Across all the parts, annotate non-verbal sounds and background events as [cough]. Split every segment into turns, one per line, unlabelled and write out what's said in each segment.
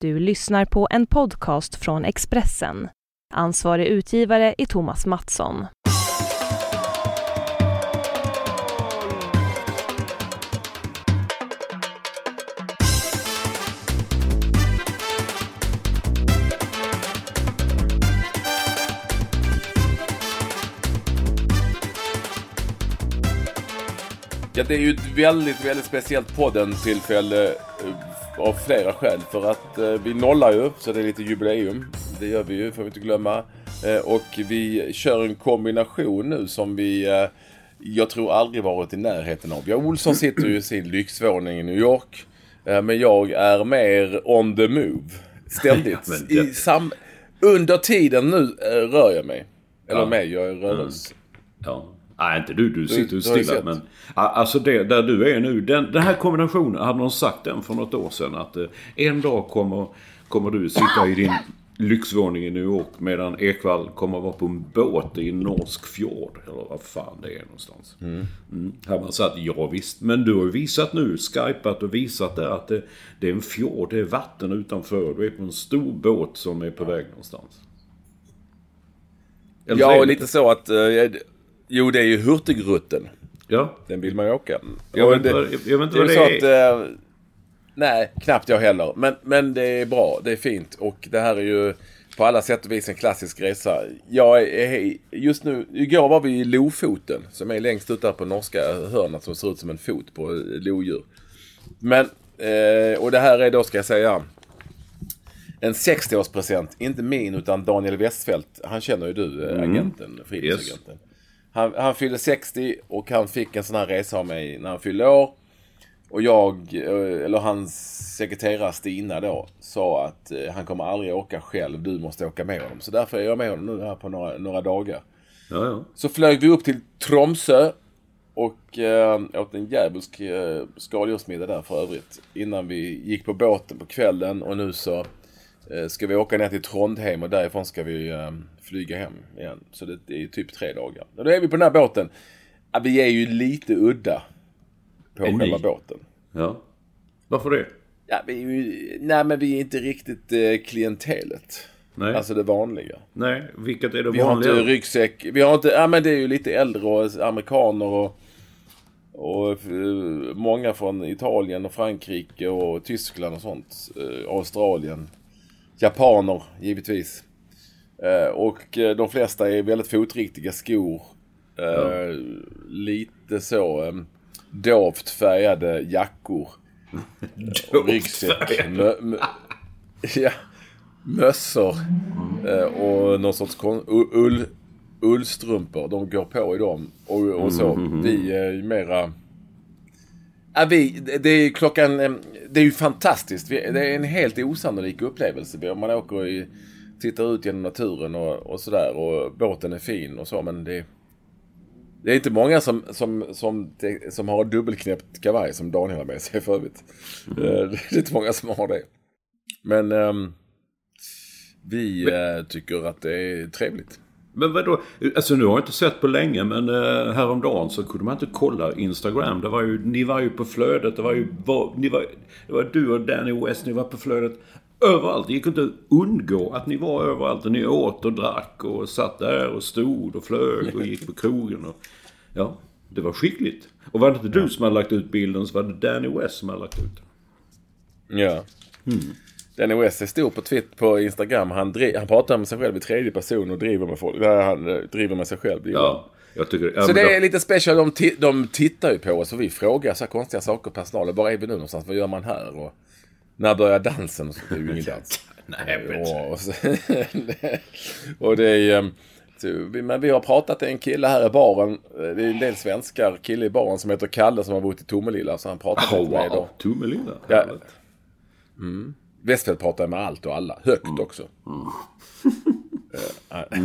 Du lyssnar på en podcast från Expressen. Ansvarig utgivare är Thomas Mattsson.
Ja, det är ju ett väldigt, väldigt speciellt podden-tillfälle eh, av flera skäl. För att eh, vi nollar ju, så det är lite jubileum. Det gör vi ju, får vi inte glömma. Eh, och vi kör en kombination nu som vi, eh, jag tror aldrig varit i närheten av. Ja, Olsson sitter ju i sin lyxvåning i New York. Eh, men jag är mer on the move. Ständigt. [laughs]
Ja, men
I sam under tiden nu eh, rör jag mig. Eller
Ja.
med, jag är rörelse.
Ja. Nej, inte du. Du sitter ju stilla. Men alltså det, där du är nu. Den, den här kombinationen, hade någon sagt den för något år sedan att eh, en dag kommer, kommer du sitta i din lyxvåning i New York medan Ekvall kommer vara på en båt i en norsk fjord. Eller vad fan det är någonstans. Mm. Här man sagt ja visst. Men du har ju visat nu, skypat och visat det att det, det är en fjord, det är vatten utanför. Du är på en stor båt som är på väg någonstans. Eller
Ja, och lite så att... eh, jo, det är ju Hurtigruten.
Ja,
Den vill man ju åka.
Jag vet inte vad- jag vet inte
det är
vad det
så att, eh, nej, knappt jag heller. Men, men det är bra, det är fint. Och det här är ju på alla sätt och vis en klassisk resa. Jag är, just nu, igår var vi i Lofoten. Som är längst ut där på norska hörnet som ser ut som en fot på eh, lodjur. Men, eh, och det här är då ska jag säga en 60-årspresent. Inte min utan Daniel Westfeldt. Han känner ju du, eh, agenten, fritidsagenten. Han, han fyllde 60 och han fick en sån här resa av mig när han fyllde år. Och jag, eh, eller hans sekreterare Stina då, sa att eh, han kommer aldrig åka själv. Du måste åka med honom. Så därför är jag med honom nu här på några, några dagar.
ja, ja.
Så flög vi upp till Tromsö och eh, åt en djävulsk eh, skaldjursmiddag där för övrigt. Innan vi gick på båten på kvällen och nu så eh, ska vi åka ner till Trondheim och därifrån ska vi eh, flyga hem igen. Så det, det är ju typ tre dagar. Och då är vi på den här båten. Ja, vi är ju lite udda på
Är ni?
själva båten.
ja. Varför det?
Ja, vi är ju, nej men vi är inte riktigt eh, klientelet.
Nej.
Alltså det vanliga.
Nej, vilket är det
Vi har inte
vanliga?
ryggsäck. Vi har inte, ja men det är ju lite äldre och amerikaner och, och eh, många från Italien och Frankrike och Tyskland och sånt. Eh, Australien. Japaner givetvis. Eh, och eh, de flesta är väldigt fotriktiga skor. Eh, Lite så dovt färgade jackor. [laughs] Mö, mö, [laughs] ja, mössor. Och någon sorts ull, ullstrumpor. De går på i dem. Och, och så. Vi är ju mera... Ja, vi, det- är klockan... Det är ju fantastiskt. Det är en helt osannolik upplevelse. Om man åker i, tittar ut genom naturen och, och sådär. Och båten är fin och så. Men det, det är inte många som, som, som, som har dubbelknäppt kavaj som Daniel har med sig för övrigt. Eh, Det är inte många som har det. Men ehm, vi eh, tycker att det är trevligt.
Men vadå? Alltså nu har jag inte sett på länge men uh, häromdagen så kunde man inte kolla Instagram. Det var ju, ni var ju på flödet. Det var ju var, ni var, det var du och Danny West. Ni var på flödet överallt. Det gick inte att undgå att ni var överallt. Och ni åt och drack och satt där och stod och flög och gick på krogen. Och, ja, det var skickligt. Och var det inte du som hade lagt ut bilden så var det Danny West som hade lagt ut den.
Ja. Danny West är stor på Twitter, på Instagram. Han, han pratar med sig själv i tredje person och driver med folk. Nej, han eh, driver med sig själv.
Ja, tycker... ja,
Så det
då-
är lite special. De, de tittar ju på oss och vi frågar så här konstiga saker personalen. Var är vi nu någonstans? Vad gör man här? Och när börjar dansen? Och så, det är ju ingen dans. [laughs]
Nej,
och, och, så, [laughs] och det är... ehm, Men vi har pratat med en kille här i baren. Det är en del svenskar. Kille i baren som heter Kalle som har bott i Tomelilla. Så han pratar
Oh,
med idag.
Tummelilla.
Ja.
Härligt.
Westfeldt pratar med allt och alla. Högt också. [laughs] Eh,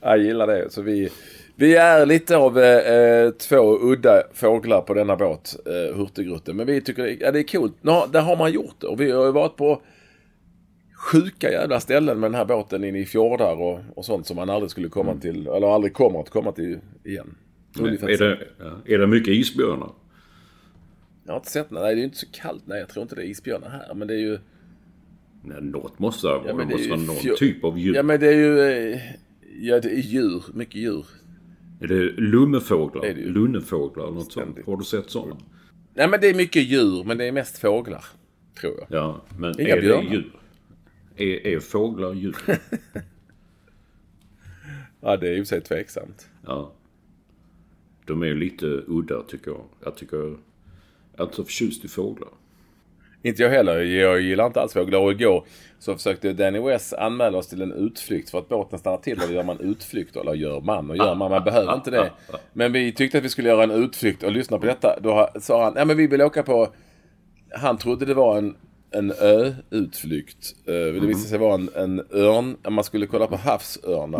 Jag gillar det. Så vi, vi är lite av eh, två udda fåglar på denna båt, eh, Hurtigruten. Men vi tycker ja, det är coolt. Nå, där har man gjort det. Och vi har ju varit på sjuka jävla ställen med den här båten inne i fjordar och, och sånt som man aldrig skulle komma till. Eller aldrig kommer att komma till igen. Ungefär
Är det, är det mycket isbjörnar?
Jag har inte sett några. Nej, det är ju inte så kallt. Nej, jag tror inte det är isbjörnar här. Men det är ju...
Nej, något måste det vara.
Ja, men
det måste vara någon
fjol-
typ av djur.
Ja, men det är ju... eh, Ja, det är djur. Mycket djur.
Är det lummefåglar?
Det det.
Lunnefåglar eller något sånt? Har du sett sådana?
Nej, men det är mycket djur. Men det är mest fåglar. Tror jag.
Ja, men
Inga
är
björnar.
det djur? Är, är fåglar djur? [laughs]
Ja, det är ju sig tveksamt.
ja. De är ju lite udda tycker jag. Jag tycker... Jag är inte så förtjust i fåglar.
Inte jag heller. Jag gillar inte alls fåglar. Och igår så försökte Danny West anmäla oss till en utflykt. För att båten stannar till och då gör man utflykt. Eller gör man och gör man. Man behöver inte det. Men vi tyckte att vi skulle göra en utflykt och lyssna på detta. Då sa han, ja men vi vill åka på... Han trodde det var en, en ö-utflykt. Eh, Det visade sig vara en, en örn. Man skulle kolla på havsörnar.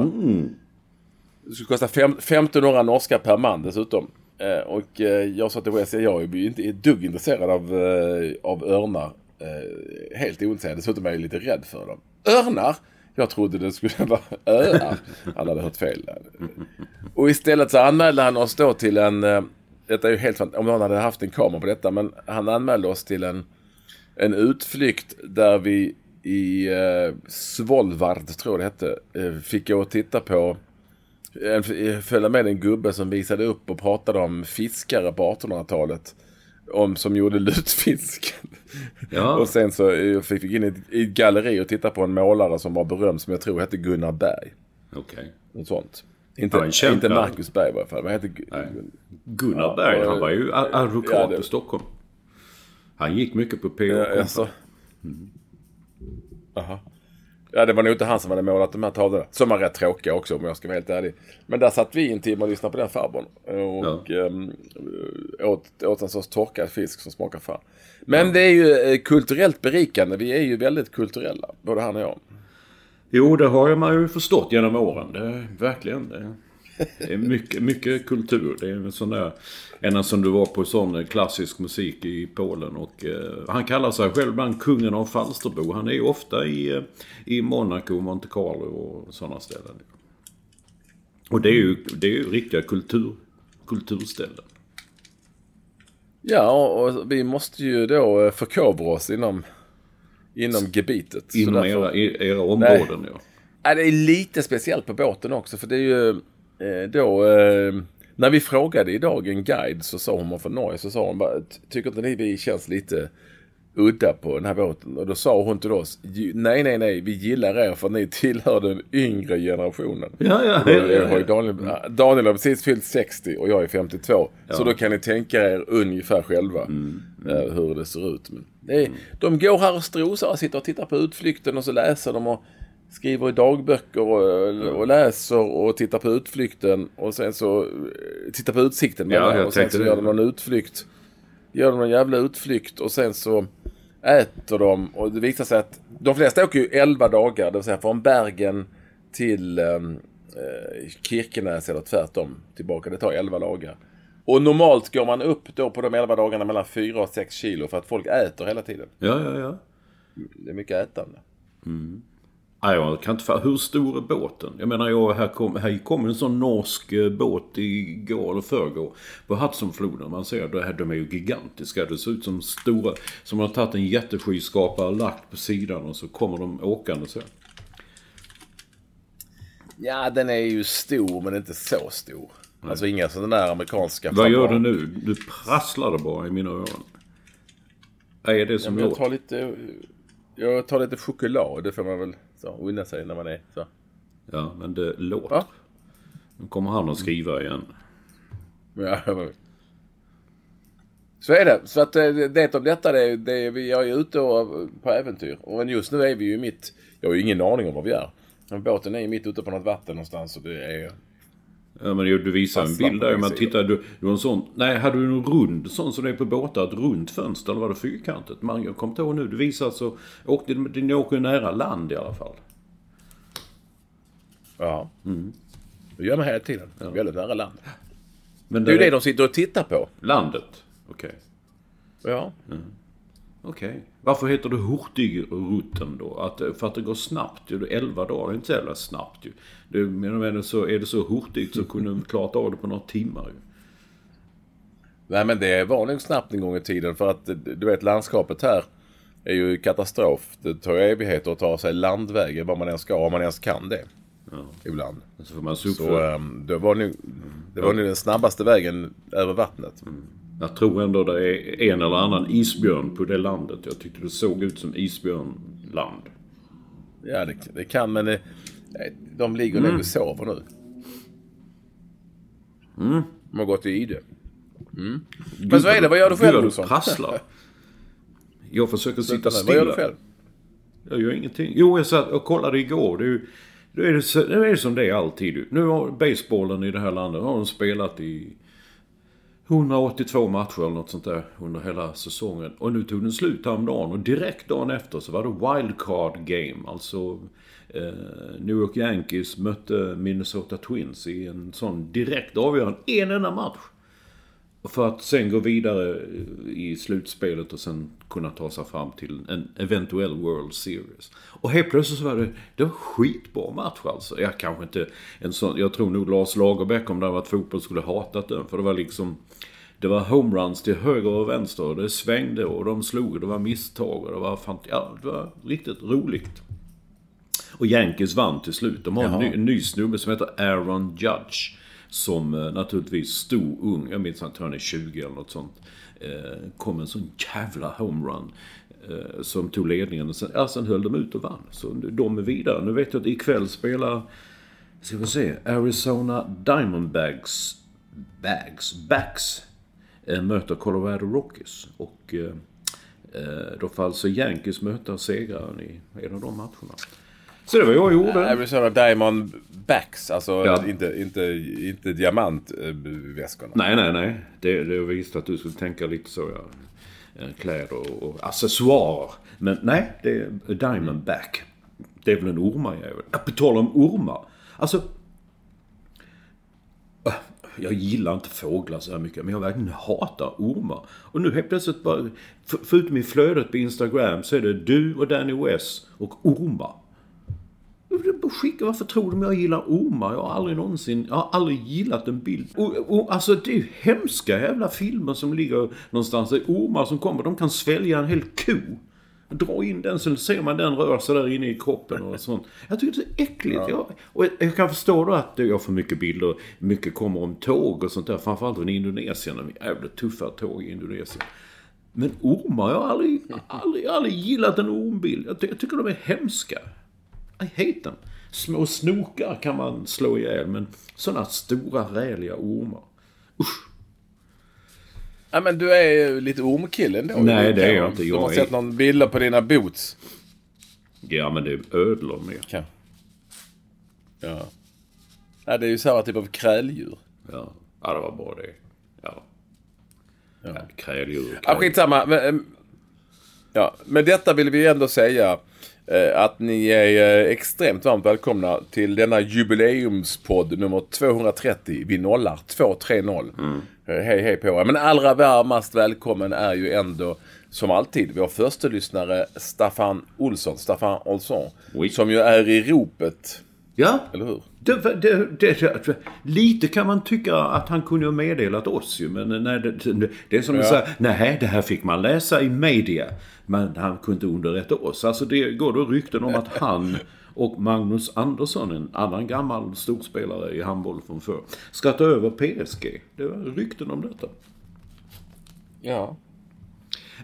Det skulle kosta fem, 1500 norska per man dessutom. Eh, och eh, jag sa till Wes, jag är ju inte ett dugg intresserad av, eh, av örnar. Helt ointresserad. Dessutom är jag lite rädd för dem. Örnar? Jag trodde det skulle [laughs] vara öar. Han hade hört fel. Och istället så anmälde han oss då till en... Detta är ju helt fantastiskt, Om någon hade haft en kamera på detta. Men han anmälde oss till en, en utflykt där vi i eh, Svolvard, tror jag det hette, fick gå och titta på följde med en gubbe som visade upp och pratade om fiskare på 1800-talet. Om, som gjorde lutfisk.
Ja.
och sen så eh, fick vi in i ett, galleri och titta på en målare som var berömd som jag tror hette Gunnar Berg.
Okej.
Något sånt. Inte,
Ja,
inte. Marcus Berg i alla fall. Men hette,
Nej. Gunnar
Ja,
Berg, han var ju advokat
Ja, det-
i Stockholm. Han gick mycket på PH.
Ja, alltså. Jaha. Ja, det var nog inte han som hade målat de här tavlorna. Som var rätt tråkiga också om jag ska vara helt ärlig. Men där satt vi en timme och lyssnade på den farbrorn. Och ehm, åt, åt en sorts torkad fisk som smakar fan. Men det är ju eh, kulturellt berikande. Vi är ju väldigt kulturella, både han och jag.
Jo, det har man ju förstått genom åren. Det är verkligen det. Det är mycket, mycket kultur. Det är en sån där... En som du var på sån klassisk musik i Polen och eh, han kallar sig själv ibland kungen av Falsterbo. Han är ju ofta i, eh, i Monaco, Monte Carlo och sådana ställen. Och det är ju, det är ju riktiga kultur, kulturställen.
Ja, och vi måste ju då eh, förkovra oss inom, inom gebitet.
Inom
därför-
era, era områden ja.
Ja, det är lite speciellt på båten också för det är ju då eh, när vi frågade idag en guide så sa hon från Norge så sa hon bara tycker inte ni vi känns lite udda på den här båten och då sa hon till oss "Ju- nej nej nej vi gillar er för ni [laughs] tillhör den yngre generationen.
Ja, ja, ja,
jag
ja,
har ju
ja.
Daniel, Daniel har precis fyllt 60 och jag är 52. Så då kan ni tänka er ungefär själva
Mm,
eh, hur det ser ut. Men det är, De går här och strosar och sitter och tittar på utflykten och så läser de och skriver i dagböcker och, och läser och tittar på utflykten och sen så eh, tittar på utsikten.
Ja,
menar och sen så
det.
gör de någon utflykt. Gör de någon jävla utflykt och sen så äter de och det visar sig att de flesta åker ju 11 dagar, det vill säga från Bergen till um, Kirkenäs eller tvärtom tillbaka. Det tar 11 dagar. Och normalt går man upp då på de 11 dagarna mellan 4 och 6 kilo för att folk äter hela tiden.
Ja, ja, ja.
Det är mycket ätande.
Nej, jag kan inte fa- Hur stor är båten? Jag menar, jag, här, kom, här kom en sån norsk eh, båt igår eller förrgår på Hudsonfloden. Man ser det här, de är ju gigantiska. Det ser ut som stora, som man har tagit en jätteskyskrapa och lagt på sidan och så kommer de åkande så.
Ja, den är ju stor men inte så stor. Alltså inga sådana där amerikanska
Vad gör du nu? Du prasslar bara i mina öron. Är det som
jag
låt?
tar lite... Jag tar lite choklad. Det får man väl så, unna sig när man är så.
Ja, men det låter.
Va?
Nu kommer han att skriva igen.
Ja, [laughs] så är det. Så att eh, det om detta, det, det, jag är ute och, på äventyr. Och just nu är vi ju mitt... Jag har ju ingen aning om var vi är. Men båten är ju mitt ute på något vatten någonstans och det är...
Ja, men du visar en bild där. Man tittar, du, du har en sån... Nej, hade du en rund sån som det är på båtar? Ett runt fönster eller var det fyrkantigt? Man, jag kommer inte ihåg nu. Du visar alltså... Åkte, ni åker nära land i alla fall.
Ja. Det gör man hela tiden. Väldigt nära land.
Men
Det är ju det de sitter och tittar på.
Landet? Okej.
Ja.
Okej. Varför heter det Hurtigruten då? Att, eh, för att det går snabbt ju. Det är 11 dagar, är inte så jävla snabbt ju. Det, men så, är det så hurtigt så kunde de klarat av det på några timmar ju.
Nej men det var nog snabbt en gång i tiden för att du vet landskapet här är ju katastrof. Det tar evigheter att ta sig landvägen vad man ens ska, om man ens kan det. Ibland.
Så får man
Så um, det var nog, det var nog den snabbaste vägen över vattnet.
Jag tror ändå det är en eller annan isbjörn på det landet. Jag tyckte det såg ut som isbjörnland.
Ja det, det kan men eh, de ligger nog och sover nu. De har gått i ide. Mm. Men så är det, vad gör du själv Olsson?
prasslar. Jag försöker sitta
Vad
stilla.
gör du själv?
Jag gör ingenting. Jo, jag satt och kollade igår. Det är ju, nu är det, nu är det som det är alltid. Nu har basebollen i det här landet har de spelat i 182 matcher eller något sånt där under hela säsongen. Och nu tog den slut häromdagen och direkt dagen efter så var det wildcard game. Alltså eh, New York Yankees mötte Minnesota Twins i en sån direkt avgörande, en enda match. För att sen gå vidare i slutspelet och sen kunna ta sig fram till en eventuell World Series. Och helt plötsligt så var det, det var skitbra match alltså. Jag kanske inte en sån, jag tror nog Lars Lagerbäck om det hade varit fotboll skulle hatat den. För det var liksom, det var homeruns till höger och vänster och det svängde och de slog och det var misstag och det var, fant- ja, det var riktigt roligt. Och Yankees vann till slut. De har en ny, en ny snubbe som heter Aaron Judge. Som eh, naturligtvis stor, ung, jag minns att han är 20 eller något sånt. Eh, kom en sån jävla homerun. Eh, som tog ledningen och sen, ja, sen höll de ut och vann. Så de är vidare. Nu vet jag att ikväll spelar, ska vi se, Arizona Diamondbacks, Bags, Backs möter Colorado Rockies. Och eh, då får alltså Yankees möta segraren i en av de matcherna. Så det var jag gjorde.
Arizona Diamond Backs, alltså
Ja.
inte, inte, inte diamantväskorna.
Nej, nej, nej. Det, det jag visste att du skulle tänka lite så, ja. Eh, Kläder och, och accessoarer. Men nej, det är Diamondback. Det är väl en ormajävel. På tal om ormar. Alltså... äh, Jag gillar inte fåglar så här mycket, men jag verkligen hatar ormar. Och nu helt plötsligt bara... för- Förutom i flödet på Instagram så är det du och Danny West och ormar. Skicka, varför tror de jag gillar ormar? Jag har aldrig någonsin, jag har aldrig gillat en bild. Och, och, alltså det är ju hemska jävla filmer som ligger någonstans. Det är ormar som kommer, de kan svälja en hel ko. Dra in den så ser man den röra sig där inne i kroppen och sånt. Jag tycker det är så äckligt. Jag, och jag kan förstå då att jag får mycket bilder, mycket kommer om tåg och sånt där. Framförallt från Indonesien, de jävligt tuffa tåg i Indonesien. Men ormar, jag har aldrig, aldrig, aldrig gillat en ormbild. Jag, jag tycker de är hemska. I hate them. Små snokar kan man slå ihjäl, men sådana stora räliga ormar. Usch.
Ja men du är ju lite ormkille ändå.
Nej, det är jag inte.
Du
Jag
har
är-
sett någon bilder på dina boots.
Ja, men det är ödlor med.
Kan. Ja. ja. Det är ju samma typ av kräldjur.
Ja, ja det var bara det. Ja. ja. Kräldjur.
Ja, skitsamma. Men, ja, med detta vill vi ändå säga att ni är eh, extremt varmt välkomna till denna jubileumspodd nummer 230. Vi nollar 230. Eh, Hej hej på er. Men allra varmast välkommen är ju ändå som alltid vår första lyssnare Staffan Olsson. Staffan Olsson.
Oui.
Som ju är i ropet.
Ja,
Eller hur?
Det, det, det, det, lite kan man tycka att han kunde ha meddelat oss ju. Men nej, det, det, det är som att
Ja.
säga, nej det här fick man läsa i media. Men han kunde inte underrätta oss. Alltså det går då rykten om att han och Magnus Andersson, en annan gammal storspelare i handboll från förr, ska ta över PSG. Det var rykten om detta.
Ja.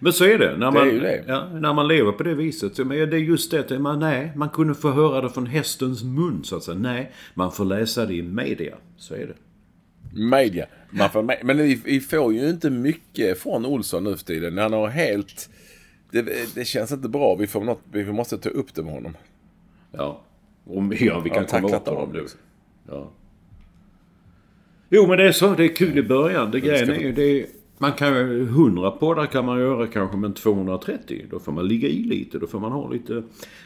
Men så är det. När man,
ju det.
Ja, när man lever på det viset. Så, men det är just det. Man, nej, man kunde få höra det från hästens mun så att säga. Nej, man får läsa det i media. Så är det.
Media. Man får, me- men vi, vi får ju inte mycket från Olsson nu för tiden. Han har helt... Det, det känns inte bra. Vi, får något, vi måste ta upp det med honom.
Ja. Om, ja, vi kan
Ja,
komma åt honom nu. Ja. Jo, men det är så. Det är kul i början. Det grejen är ju... Det är, man kan ju... 100 poddar kan man göra kanske, men 230. Då får man ligga i lite. Då får man ha lite...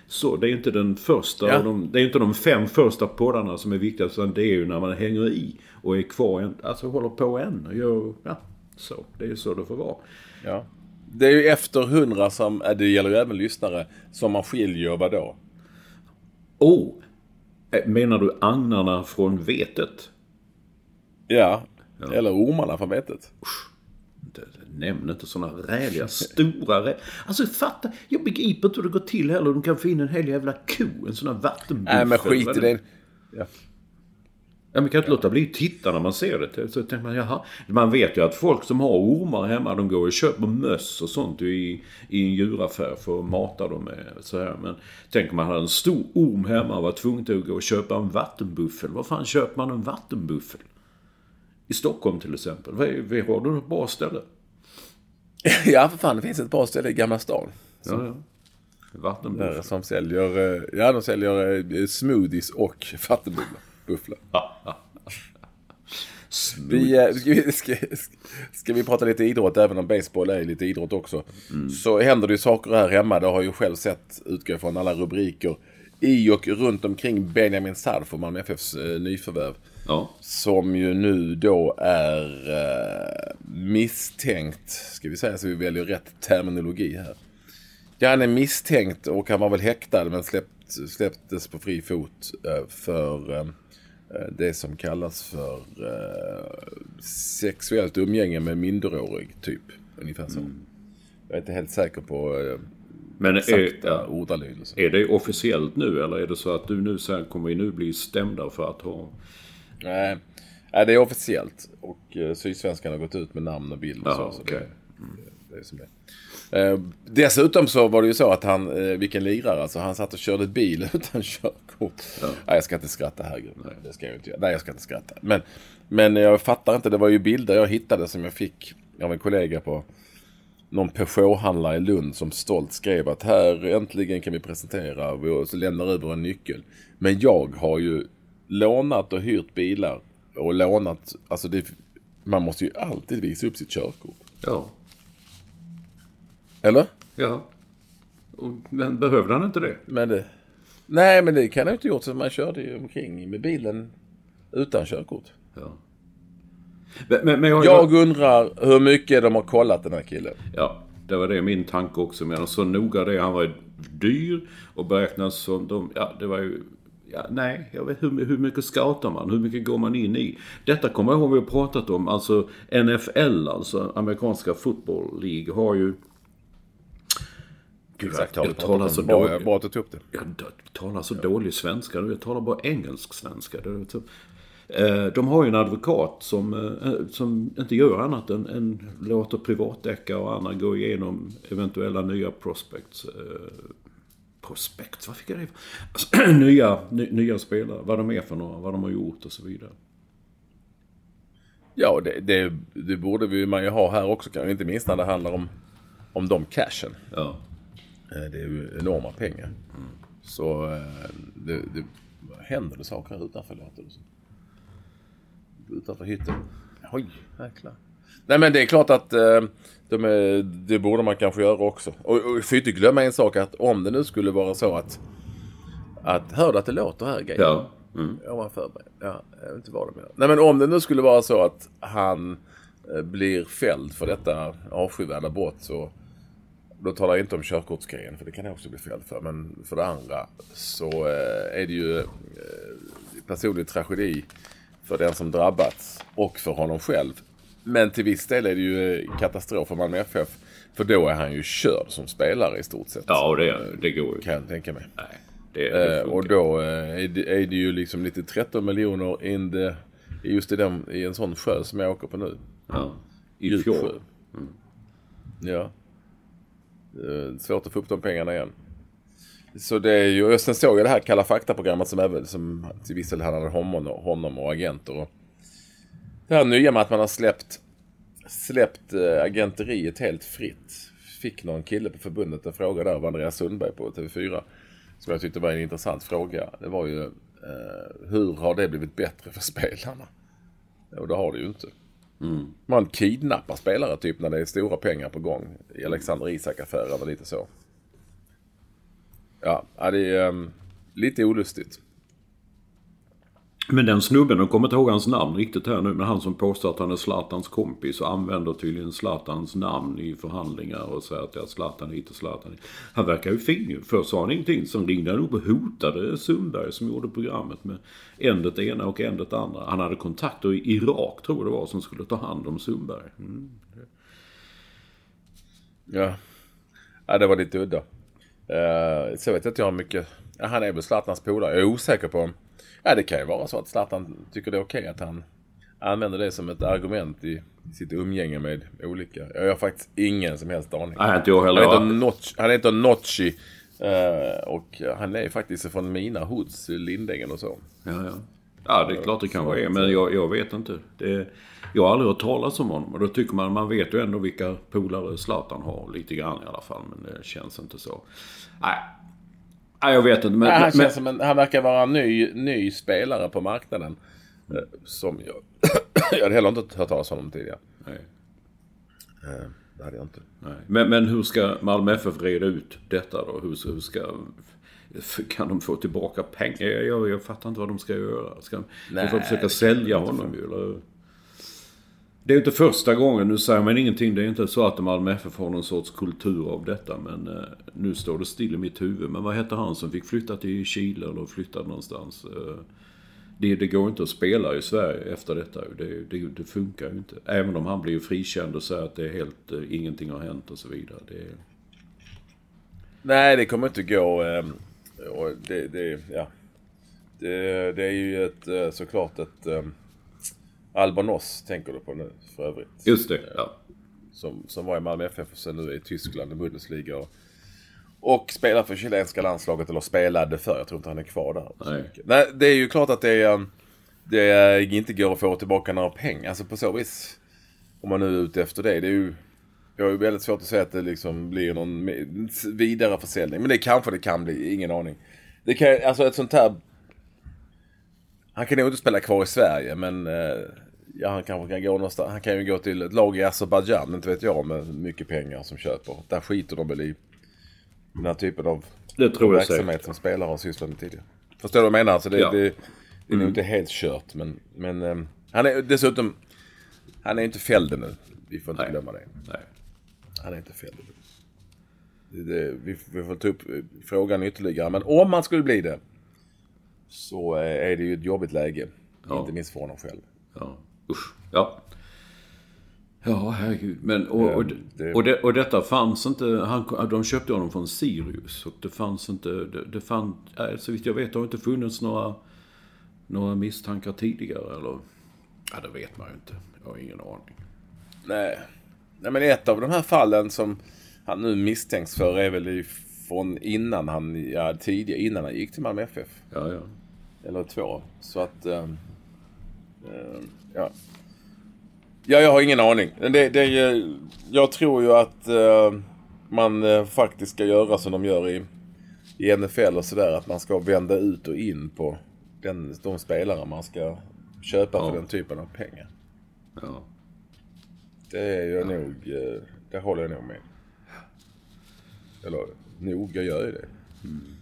Så. Det är inte den första...
Ja.
De, det är inte de fem första poddarna som är viktiga. Utan det är ju när man hänger i och är kvar. Alltså håller på än. Och gör, ja, så. Det är ju så det får vara.
Ja. Det är ju efter 100 som, äh, det gäller ju även lyssnare, som man skiljer vadå?
Oh! Eh, Menar du agnarna från vetet?
Ja. Eller ormarna från vetet.
Inte- Nämn inte sådana räliga, stora rä... Alltså fatta, jag begriper inte hur det går till heller. De kan få in en hel jävla ko, en sån här vattenbuffel.
Nej men skit i det. Ja.
Ja, man kan inte låta bli att titta när man ser det. Så tänker man, jaha. Man vet ju att folk som har ormar hemma, de går och köper möss och sånt i, i en djuraffär för att mata dem med så här. Men tänker man hade en stor orm hemma och var tvungen att gå och köpa en vattenbuffel. Var fan köper man en vattenbuffel? I Stockholm till exempel. Är- vad Har du ett bra ställe? [laughs]
ja för fan det finns ett bra ställe i Gamla stan.
Ja, ja. Vattenbuffel.
Där som säljer, eh, ja de säljer eh, smoothies och [laughs] vattenbufflar. Vi, eh, ska, vi, ska, ska vi prata lite idrott, även om baseball är lite idrott också. Så händer det ju saker här hemma. Det har ju själv sett, utgå från alla rubriker, i och runt omkring Benjamin Sarr, Malmö FFs eh, nyförvärv.
Ja.
Som ju nu då är eh, misstänkt, ska vi säga så vi väljer rätt terminologi här. Ja, han är misstänkt och han var väl häktad men släppt, släpptes på fri fot eh, för eh, det som kallas för sexuellt umgänge med minderårig typ. Ungefär så. Jag är inte helt säker på
Men är,
ordalydelser.
är det officiellt nu eller är det så att du nu sen kommer nu bli stämda för att ha...
Nej, Nej, det är officiellt. Och eh, Sydsvenskan har gått ut med namn och bild och
Ja,
så. så
okej.
det, det är som det. Eh, dessutom så var det ju så att han, eh, vilken lirare, alltså han satt och körde bil [laughs] utan körkort. Nej, jag ska inte skratta, herregud. Nej, det ska jag inte göra. Nej, jag ska inte skratta. Men, men jag fattar inte, det var ju bilder jag hittade som jag fick av en kollega på någon Peugeot-handlare i Lund som stolt skrev att här äntligen kan vi presentera och så lämnar över en nyckel. Men jag har ju lånat och hyrt bilar och lånat, alltså det, man måste ju alltid visa upp sitt körkort.
Ja.
Eller?
Ja. Men behövde han inte det?
Men det, nej men det kan jag inte gjort så man körde ju omkring med bilen utan körkort.
Ja. Men, men, men jag,
Jag undrar hur mycket de har kollat den här killen.
Ja, det var det min tanke också. Men så noga det. Han var dyr och beräknas som de... Ja, det var ju... Ja, nej, jag vet hur, hur mycket scoutar man? Hur mycket går man in i? Detta kommer jag ihåg vi har pratat om. Alltså NFL, alltså amerikanska football League, har ju... Gud, jag, jag talar så dåligt.
bra att du tog upp det.
Jag talar så dålig svenska. Jag talar bara engelsk svenska. Eh, De har ju en advokat som, eh, som inte gör annat än, än låter privatdeckare och andra gå igenom eventuella nya prospects. Prospects, vad fick jag det för? Alltså, nya, ny, nya spelare, vad de är för några, vad de har gjort och så vidare.
Ja, det, det, det borde vi, man ju ha här också. Kan, inte minst när det handlar om, om de cashen.
Ja.
Eh, Det är ju enorma pengar. Så eh, det, det händer det saker här utanför låter det som. Utanför hytten. Oj, jäklar. Nej men det är klart att eh, de är, det borde man kanske göra också. Och, och får inte glömma en sak att om det nu skulle vara så att att hör du att det låter här grejer?
Ja. Mm.
Var förberedd. Ja, jag vet inte vad de gör. Nej men om det nu skulle vara så att han eh, blir fälld för detta avskyvärda brott så då talar jag inte om körkortsgrejen för det kan jag också bli fälld för. Men för det andra så eh, är det ju eh, personlig tragedi för den som drabbats och för honom själv. Men till viss del är det ju eh, katastrof för Malmö FF. För då är han ju körd som spelare i stort sett.
Ja, det, det går ju.
Kan jag tänka mig.
Nej, det, det
Eh, och då eh, är, det, är det ju liksom lite 13 miljoner in the, just i, den, i en sån sjö som jag åker på nu.
Ja. I fjol.
sjö. Ja. Svårt att få upp de pengarna igen. Så det är ju, och sen såg jag det här Kalla fakta-programmet som, även, som till viss del handlade om honom, honom och agenter. Och det här nya med att man har släppt, släppt äh, agenteriet helt fritt. Fick någon kille på förbundet en fråga där av Andreas Sundberg på TV4. Som jag tyckte var en intressant fråga. Det var ju eh, hur har det blivit bättre för spelarna? Och det har det ju inte. Mm. Man kidnappar spelare typ när det är stora pengar på gång. I Alexander Isak-affären och lite så. Ja, det är um, lite olustigt.
Men den snubben, jag kommer inte ihåg hans namn riktigt här nu, men han som påstår att han är Zlatans kompis och använder tydligen Zlatans namn i förhandlingar och säger att ja, Zlatan hit och Zlatan hit. Han verkar ju fin ju. Först sa han ingenting, sen ringde han upp och hotade Sundberg som gjorde programmet med en det ena och en det andra. Han hade kontakter i Irak tror jag det var som skulle ta hand om Sundberg. Mm.
Ja. ja, det var lite udda. Uh, så vet jag inte jag mycket, ja, han är väl Zlatans polare. Jag är osäker på Ja, det kan ju vara så att Zlatan tycker det är okej okay att han använder det som ett argument i sitt umgänge med olika. Jag har faktiskt ingen som helst aning.
Nej, inte jag heller.
Han heter, Notch, han heter Notchi. Uh, och han är faktiskt från mina hoods, Lindängen och så.
Ja, ja. Ja, det är klart det kan vara men jag, jag vet inte. Det, jag har aldrig hört talas om honom och då tycker man, man vet ju ändå vilka polare Zlatan har lite grann i alla fall. Men det känns inte så. Nej, Ja, jag vet inte. Men,
ja, han,
men,
som en, han verkar vara en ny, ny spelare på marknaden. Eh, som jag... [coughs] jag hade heller inte hört talas om honom tidigare. Nej. Eh, det hade jag inte.
Nej. Men, men hur ska Malmö FF reda ut detta då? Hur, hur ska... Kan de få tillbaka pengar? Jag, jag, jag fattar inte vad de ska göra. Ska de får försöka sälja honom ju? Eller? Det är inte första gången, nu säger man ingenting. Det är inte så att Malmö FF har någon sorts kultur av detta. Men eh, nu står det still i mitt huvud. Men vad hette han som fick flytta till Chile eller flytta någonstans? Eh, det, det, går inte att spela i Sverige efter detta. Det, det, det, funkar ju inte. Även om han blir frikänd och säger att det är helt, eh, ingenting har hänt och så vidare. Det...
Nej, det kommer inte gå. Ehm, och det, det, ja. det, det är ju ett, eh, såklart ett... Ehm, Eh, Albanos tänker du på nu för övrigt.
Just det, ja.
Som, som var i Malmö FF och sen nu är i Tyskland i Bundesliga. Och, och spelar för chilenska landslaget, eller spelade för. Jag tror inte han är kvar där. Nej. Nej, det är ju klart att det, är, det inte går att få tillbaka några pengar. Alltså på så vis. Om man nu är ute efter det. Det är ju... Jag har ju väldigt svårt att säga att det liksom blir någon vidare försäljning. Men det kanske det kan bli, ingen aning. Det kan, alltså ett sånt här han kan nog inte spela kvar i Sverige men eh, ja, han kanske kan gå någonstans. Han kan ju gå till ett lag i Azerbajdzjan, inte vet jag, med mycket pengar som köper. Där skiter de väl i den här typen av
det tror
verksamhet som spelare har sysslat med tidigare. Förstår du vad jag menar? Alltså det, ja. det, det är mm. nog inte helt kört men, men um, han är dessutom, han är inte fälld nu. Vi får inte Nej. glömma det.
Nej.
Han är inte fälld det, vi, vi får ta upp frågan ytterligare. Men om man skulle bli det så eh, är det ju ett jobbigt läge. Ja. Inte minst för honom själv.
Ja, usch. Ja. Ja, herregud. Men, och, och, det... och, det, och detta fanns inte. Han, de köpte honom från Sirius. Och det fanns inte. Det, det fann, så vitt jag vet har det inte funnits några, några misstankar tidigare. Eller? Ja, det vet man ju inte. Jag har ingen aning.
Nej. Nej, men ett av de här fallen som han nu misstänks för är väl från innan han, ja, tidigare, innan han gick till Malmö FF.
Ja, ja.
Eller två. Så att... Uh, ja. Ja, jag har ingen aning. Det, det, jag tror ju att uh, man faktiskt ska göra som de gör i, i NFL och sådär. Att man ska vända ut och in på den, de spelare man ska köpa ja. för den typen av pengar.
Ja.
Det är jag ja. nog... Det håller jag nog med. Eller nog, jag gör ju det. Mm.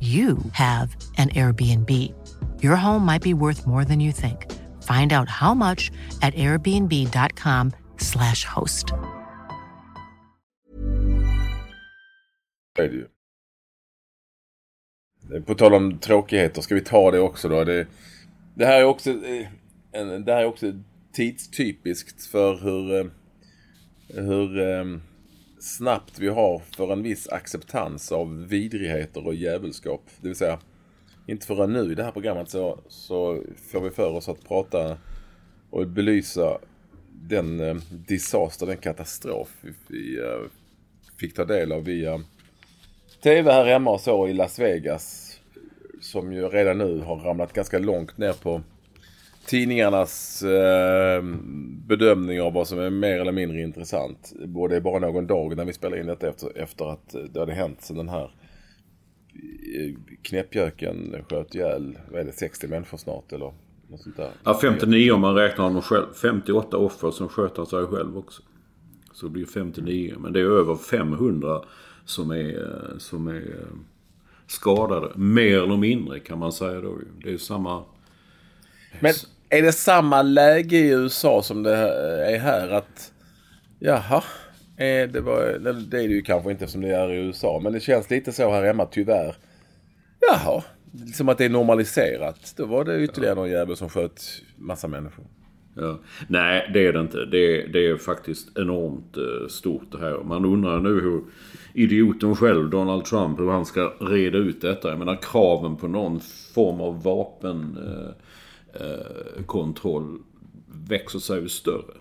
you have an Airbnb. Your home might be worth more than you think. Find out how much at airbnb.com slash host.
På tal om tråkigheter, ska vi ta det också då? Det, det här är också, eh, det här är också tidstypiskt för hur, eh, hur eh, snabbt vi har för en viss acceptans av vidrigheter och djävulskap. Det vill säga, inte förrän nu i det här programmet så, så får vi för oss att prata och belysa den eh, disaster, den katastrof vi, vi eh, fick ta del av via TV här hemma och så i Las Vegas. Som ju redan nu har ramlat ganska långt ner på tidningarnas eh, bedömning av vad som är mer eller mindre intressant. Både bara någon dag när vi spelar in detta efter, efter att det hade hänt sen den här eh, knäppjöken sköt ihjäl, vad är det, 60 människor snart eller något sånt där.
Ja, 59 om man räknar honom själv. 58 offer som sköt han sig själv också. Så det blir 59. Men det är över 500 som är, eh, som är eh, skadade. Mer eller mindre kan man säga då. Det är samma...
Men är det samma läge i USA som det är här? Att jaha, det, var, det är det ju kanske inte som det är i USA. Men det känns lite så här hemma tyvärr. Jaha, som att det är normaliserat. Då var det ytterligare någon jävel som sköt massa människor.
Ja. Nej, det är det inte. Det, det är faktiskt enormt uh, stort det här. Man undrar nu hur idioten själv, Donald Trump, hur han ska reda ut detta. Jag menar kraven på någon form av vapen... Eh, Eh, kontroll växer sig ju större.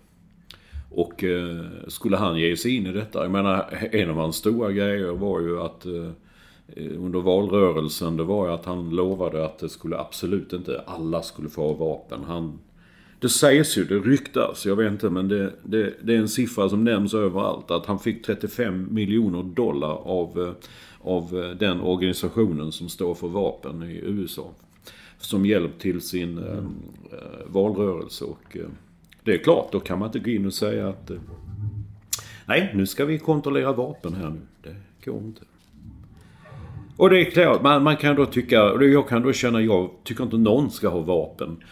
Och eh, skulle han ge sig in i detta, jag menar en av hans stora grejer var ju att eh, under valrörelsen, det var ju att han lovade att det skulle absolut inte alla skulle få ha vapen. Han, det sägs ju, det ryktas, jag vet inte men det, det, det är en siffra som nämns överallt. Att han fick 35 miljoner dollar av, av den organisationen som står för vapen i USA som hjälp till sin mm. valrörelse. Och eh, det är klart, då kan man inte gå in och säga att nej, nu ska vi kontrollera vapen här nu. Det går inte. Och det är klart, man, man kan då tycka, och jag kan då känna, jag tycker inte någon ska ha vapen.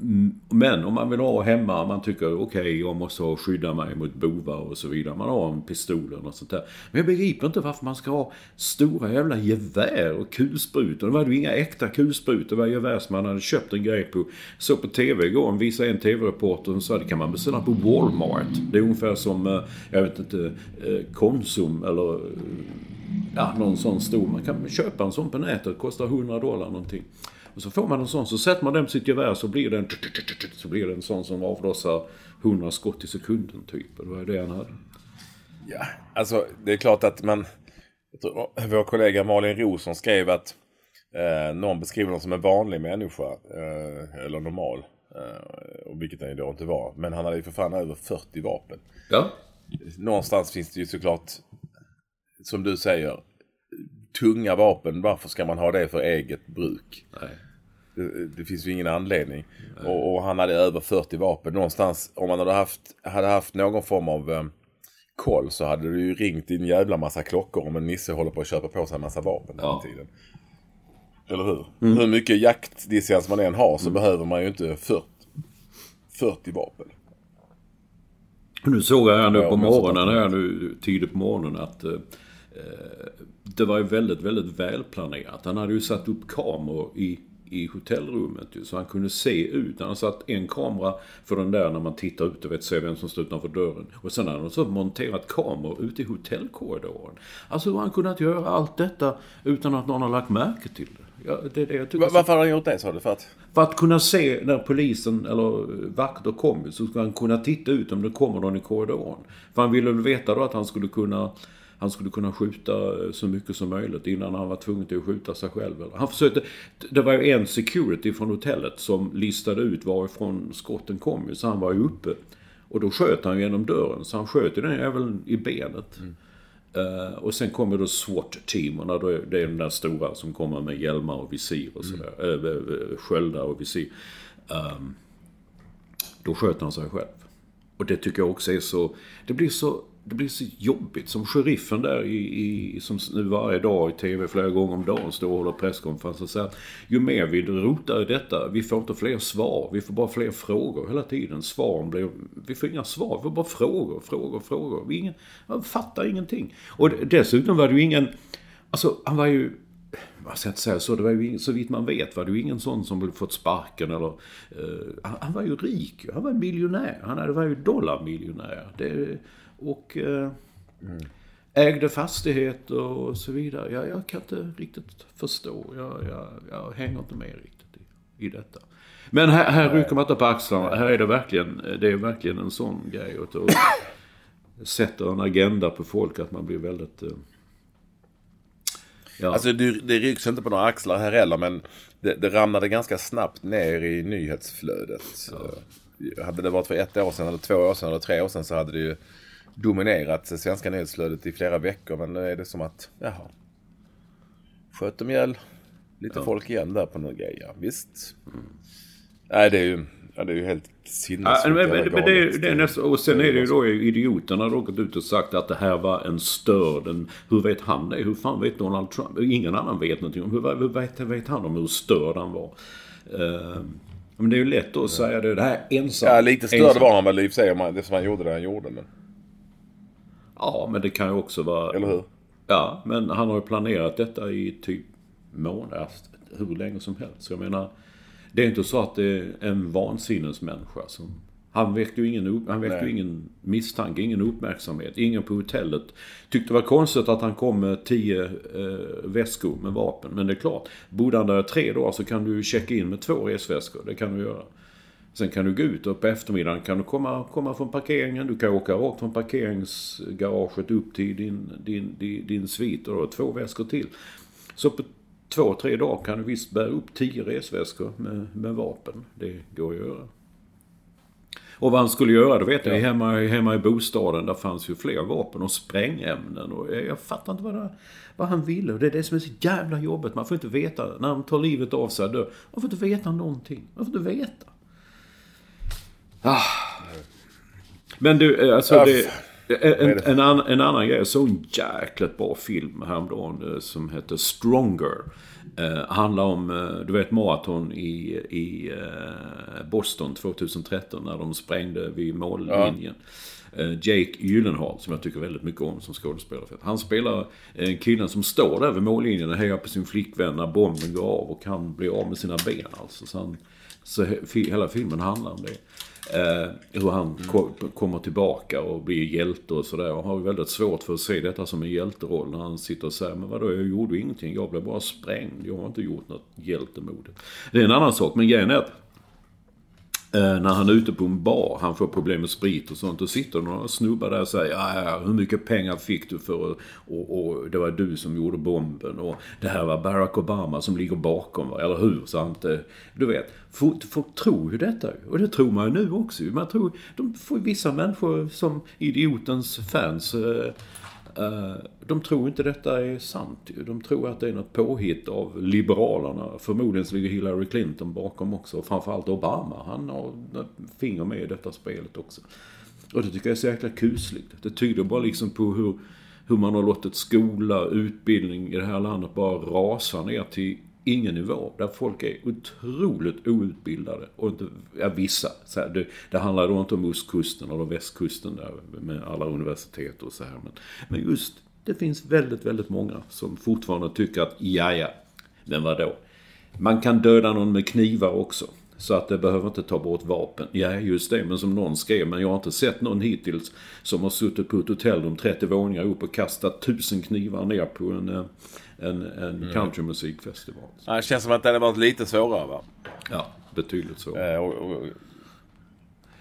Mm. Men om man vill ha hemma, man tycker okej okay, jag måste skydda mig mot bovar och så vidare. Man har en pistol eller något sånt där. Men jag begriper inte varför man ska ha stora jävla gevär och kulsprutor. Det var ju inga äkta kulsprutor. Det var gevär som man hade köpt en grej på. Så på TV igår, visade en TV-reporter och sa det kan man beställa på Walmart. Det är ungefär som, eh, jag vet inte, eh, Konsum eller eh, ja, någon sån stor. Man kan köpa en sån på nätet. Kostar 100 dollar någonting. Och så får man en sån, så sätter man den på sitt gevär så blir det en... Så blir det en sån som avlossar 100 skott i sekunden typ. Det var det han hade.
Ja, alltså det är klart att man... Vår kollega Malin Rosson skrev att eh, någon beskriver honom som en vanlig människa. Eh, eller normal. Eh, och vilket han ju då inte var. Men han hade ju för fan över 40 vapen.
Ja.
Någonstans finns det ju såklart, som du säger, tunga vapen, varför ska man ha det för eget bruk? Det, det finns ju ingen anledning. Och, och, han hade över 40 vapen. Någonstans, om man hade haft, hade haft någon form av eh, koll så hade det ju ringt i en jävla massa klockor om en nisse håller på att köpa på sig en massa vapen ja. den tiden. Eller hur? Mm. Hur mycket jaktlicens man än har så mm. behöver man ju inte 40, 40 vapen.
Nu såg jag nu på morgonen, här nu tidigt på morgonen att eh, det var ju väldigt, väldigt välplanerat. Han hade ju satt upp kameror i i hotellrummet ju, så han kunde se ut. Han har satt en kamera för den där när man tittar ut och vet se vem som står utanför dörren. Och sen har han så monterat kameror ute i hotellkorridoren. Alltså hur han kunnat göra allt detta utan att någon har lagt märke till det? Ja, det, det jag
Varför har han gjort det sa du? För att?
för att kunna se när polisen eller vakter kommer så ska han kunna titta ut om det kommer någon i korridoren. För han ville väl veta då att han skulle kunna han skulle kunna skjuta så mycket som möjligt innan han var tvungen till att skjuta sig själv. Han försökte, det var ju en security från hotellet som listade ut varifrån skotten kom så han var ju uppe. Och då sköt han genom dörren, så han sköt ju den även i benet. Eh, och sen kommer då är- det är de där stora som kommer med hjälmar och visir och sådär. Mm. sköldar och visir. Ehm, då sköt han sig själv. Och det tycker jag också är så... Det blir så, det blir så jobbigt. Som sheriffen där i, i, som nu varje dag i TV flera gånger om dagen står och håller presskonferens och säger att ju mer vi rotar i detta, vi får inte fler svar. Vi får bara fler frågor hela tiden. Svaren blir... Vi får inga svar. Vi får bara frågor, frågor, frågor. Vi ingen, man fattar ingenting. Och dessutom var det ju ingen... Alltså, han var ju vad ska jag inte säga så, det var ju ingen, så vitt man vet var det ju ingen sån som fått sparken eller... eh, han, han var ju rik, han var en miljonär. Han hade- var ju dollarmiljonär. Det, och eh, ägde fastigheter och så vidare. Jag, jag kan inte riktigt förstå. Jag, jag, jag hänger inte med riktigt i, i detta. Men här, här rycker man inte på axlarna. Här är det verkligen, det är verkligen en sån grej. Och då sätter en agenda på folk att man blir väldigt... eh, Ja.
Alltså det, det rycks inte på några axlar här heller men det, det ramlade ganska snabbt ner i nyhetsflödet. Eh, Hade det varit för ett år sedan eller två år sedan eller tre år sedan så hade det ju dominerat det svenska nyhetsflödet i flera veckor. Men nu är det som att, jaha. Sköt de ihjäl lite folk igen där på. Ja, visst. Nej, det är ju, ja, det är ju helt
Ja,
sinnessjukt.
men,
jävla
men, men det,
galet.
det är nästan, och sen är det ju då idioterna då gått ut och sagt att det här var en störd. En, hur vet han det? Hur fan vet Donald Trump? Ingen annan vet någonting om. Hur, hur vet, vet han om hur störd han var? Eh, men det är ju lätt att säga det. Det här ensam.
Ja, lite störd
ensam.
var han väl i och för sig det som han gjorde det han gjorde. Men,
Ja, men det kan ju också vara...
eller hur?
Ja, men han har ju planerat detta i typ månader, hur länge som helst. Så jag menar, det är inte så att det är en vansinnesmänniska som... Han väckte ju ingen, han väckte ingen misstanke, ingen uppmärksamhet. Ingen på hotellet tyckte det var konstigt att han kom med tio eh, väskor med vapen. Men det är klart, bodde han där tre dagar så kan du checka in med två resväskor. Det kan du göra. Sen kan du gå ut och på eftermiddagen kan du komma, komma från parkeringen. Du kan åka rakt från parkeringsgaraget upp till din, din, din, din svit och då två väskor till. Så på två, tre dagar kan du visst bära upp tio resväskor med, med vapen. Det går att göra. Och vad han skulle göra, det vet jag. Hemma, hemma i bostaden, där fanns ju fler vapen och sprängämnen. Och jag, jag fattar inte vad, det, vad han ville. Och det är det som är så jävla jobbigt. Man får inte veta, när de tar livet av sig, dör. Man får inte veta någonting. Man får inte veta. Ah. Men du, eh, alltså
Ja,
det... En,
är det?
en, annan, en annan grej, jag såg en jäkligt bra film häromdagen eh, som heter Stronger. Eh, handlar om, eh, du vet maraton i, i eh, Boston 2013 när de sprängde vid mållinjen. Eh, Jake Gyllenhaal, som jag tycker väldigt mycket om som skådespelare. Han spelar en kille som står där vid mållinjen och hejar på sin flickvän när bomben går av och han blir av med sina ben alltså. Så, han, så he, hela filmen handlar om det. Eh, hur han ko- kommer tillbaka och blir hjälte och sådär. Och har väldigt svårt för att se detta som en hjälteroll när han sitter och säger Men vadå, jag gjorde ingenting. Jag blev bara sprängd. Jag har inte gjort något hjältemodigt. Det är en annan sak, men grejen är att Eh, när han är ute på en bar, han får problem med sprit och sånt. Då sitter några snubbar där och säger hur mycket pengar fick du för och, och, och det var du som gjorde bomben och det här var Barack Obama som ligger bakom, eller hur? Så han inte, du vet, folk, folk tror ju detta och det tror man ju nu också. Man tror, de får vissa människor som idiotens fans Eh, Eh, de tror inte detta är sant. De tror att det är något påhitt av Liberalerna. Förmodligen så ligger Hillary Clinton bakom också. Och framförallt Obama. Han har ett finger med i detta spelet också. Och det tycker jag är så jäkla kusligt. Det tyder bara liksom på hur, hur man har låtit skola, utbildning i det här landet bara rasa ner till ingen nivå. Där folk är otroligt outbildade. Och inte, ja, vissa. Så här, det, det handlar då inte om ostkusten eller västkusten där med alla universitet och så här. Men, men just, det finns väldigt, väldigt många som fortfarande tycker att ja, ja, men vadå? Man kan döda någon med knivar också. Så att det behöver inte ta bort vapen. Ja, just det. Men som någon skrev, men jag har inte sett någon hittills som har suttit på ett hotellrum 30 våningar upp och kastat tusen knivar ner på en, eh, en, en mm. countrymusikfestival.
Ja, det känns som att det hade varit lite svårare va?
Ja, betydligt svårare.
Eh, och, och,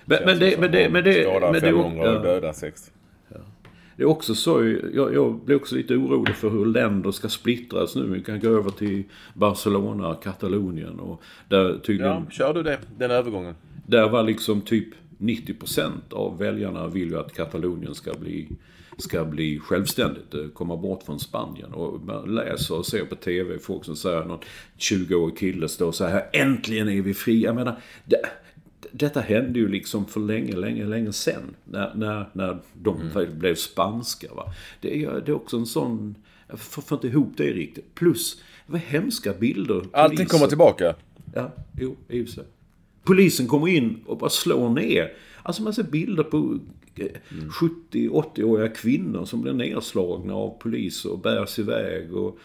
men, men, det, men det... Men det,
skada
men
500
det,
och döda 60.
Det är också så, jag, jag blir också lite orolig för hur länder ska splittras nu. Vi kan gå över till Barcelona, Katalonien och där tydligen...
Ja, kör du det, den övergången.
Där var liksom typ 90% av väljarna vill ju att Katalonien ska bli, ska bli självständigt, eh, komma bort från Spanien. Och man läser och ser på TV folk som säger någon 20-årig kille står så här Äntligen är vi fria. Jag menar, det, detta hände ju liksom för länge, länge, länge sen. När, när, när de mm. blev spanska. Va? Det, är, det är också en sån... Jag får, inte ihop det riktigt. Plus, det var hemska bilder.
Allting kommer tillbaka.
Ja, jo, i. Polisen kommer in och bara slår ner. Alltså man ser bilder på mm. 70-80-åriga kvinnor som blir nedslagna av poliser och bärs iväg. Och,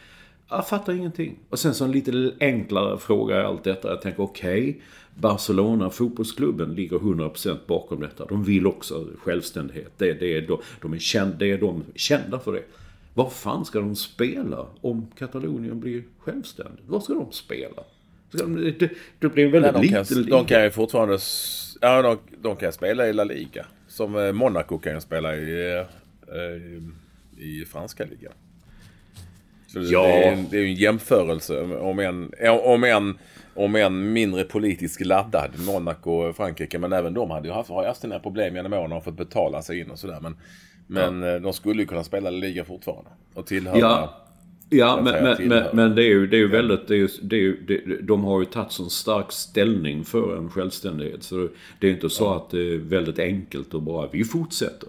jag fattar ingenting. Och sen så en lite enklare fråga i allt detta. Jag tänker okej, okay, Barcelona, fotbollsklubben, ligger 100% bakom detta. De vill också självständighet. Det, det, är, de, de är känd, det är de kända för det. Var fan ska de spela om Katalonien blir självständigt? Var ska de spela? Ska de, det, det blir väldigt
Nej, de
lite
kan, De kan ju fortfarande... Ja, de, de kan spela i La Liga. Som eh, Monaco kan ju spela i, eh, i franska ligan. Så ja. Det är, det är ju en jämförelse om en, om en om en mindre politiskt laddad, Monaco och Frankrike. Men även de hade ju haft, har haft sina problem genom åren och fått betala sig in och sådär. Men, men ja. Eh, de skulle ju kunna spela liga fortfarande. Och tillhöra...
Ja. Ja, men, men, men, men, det är ju, det är ju väldigt... Det är ju, det är ju, det, de har ju tagit sån stark ställning för en självständighet. Så det är inte så ja. att det är väldigt enkelt och bara vi fortsätter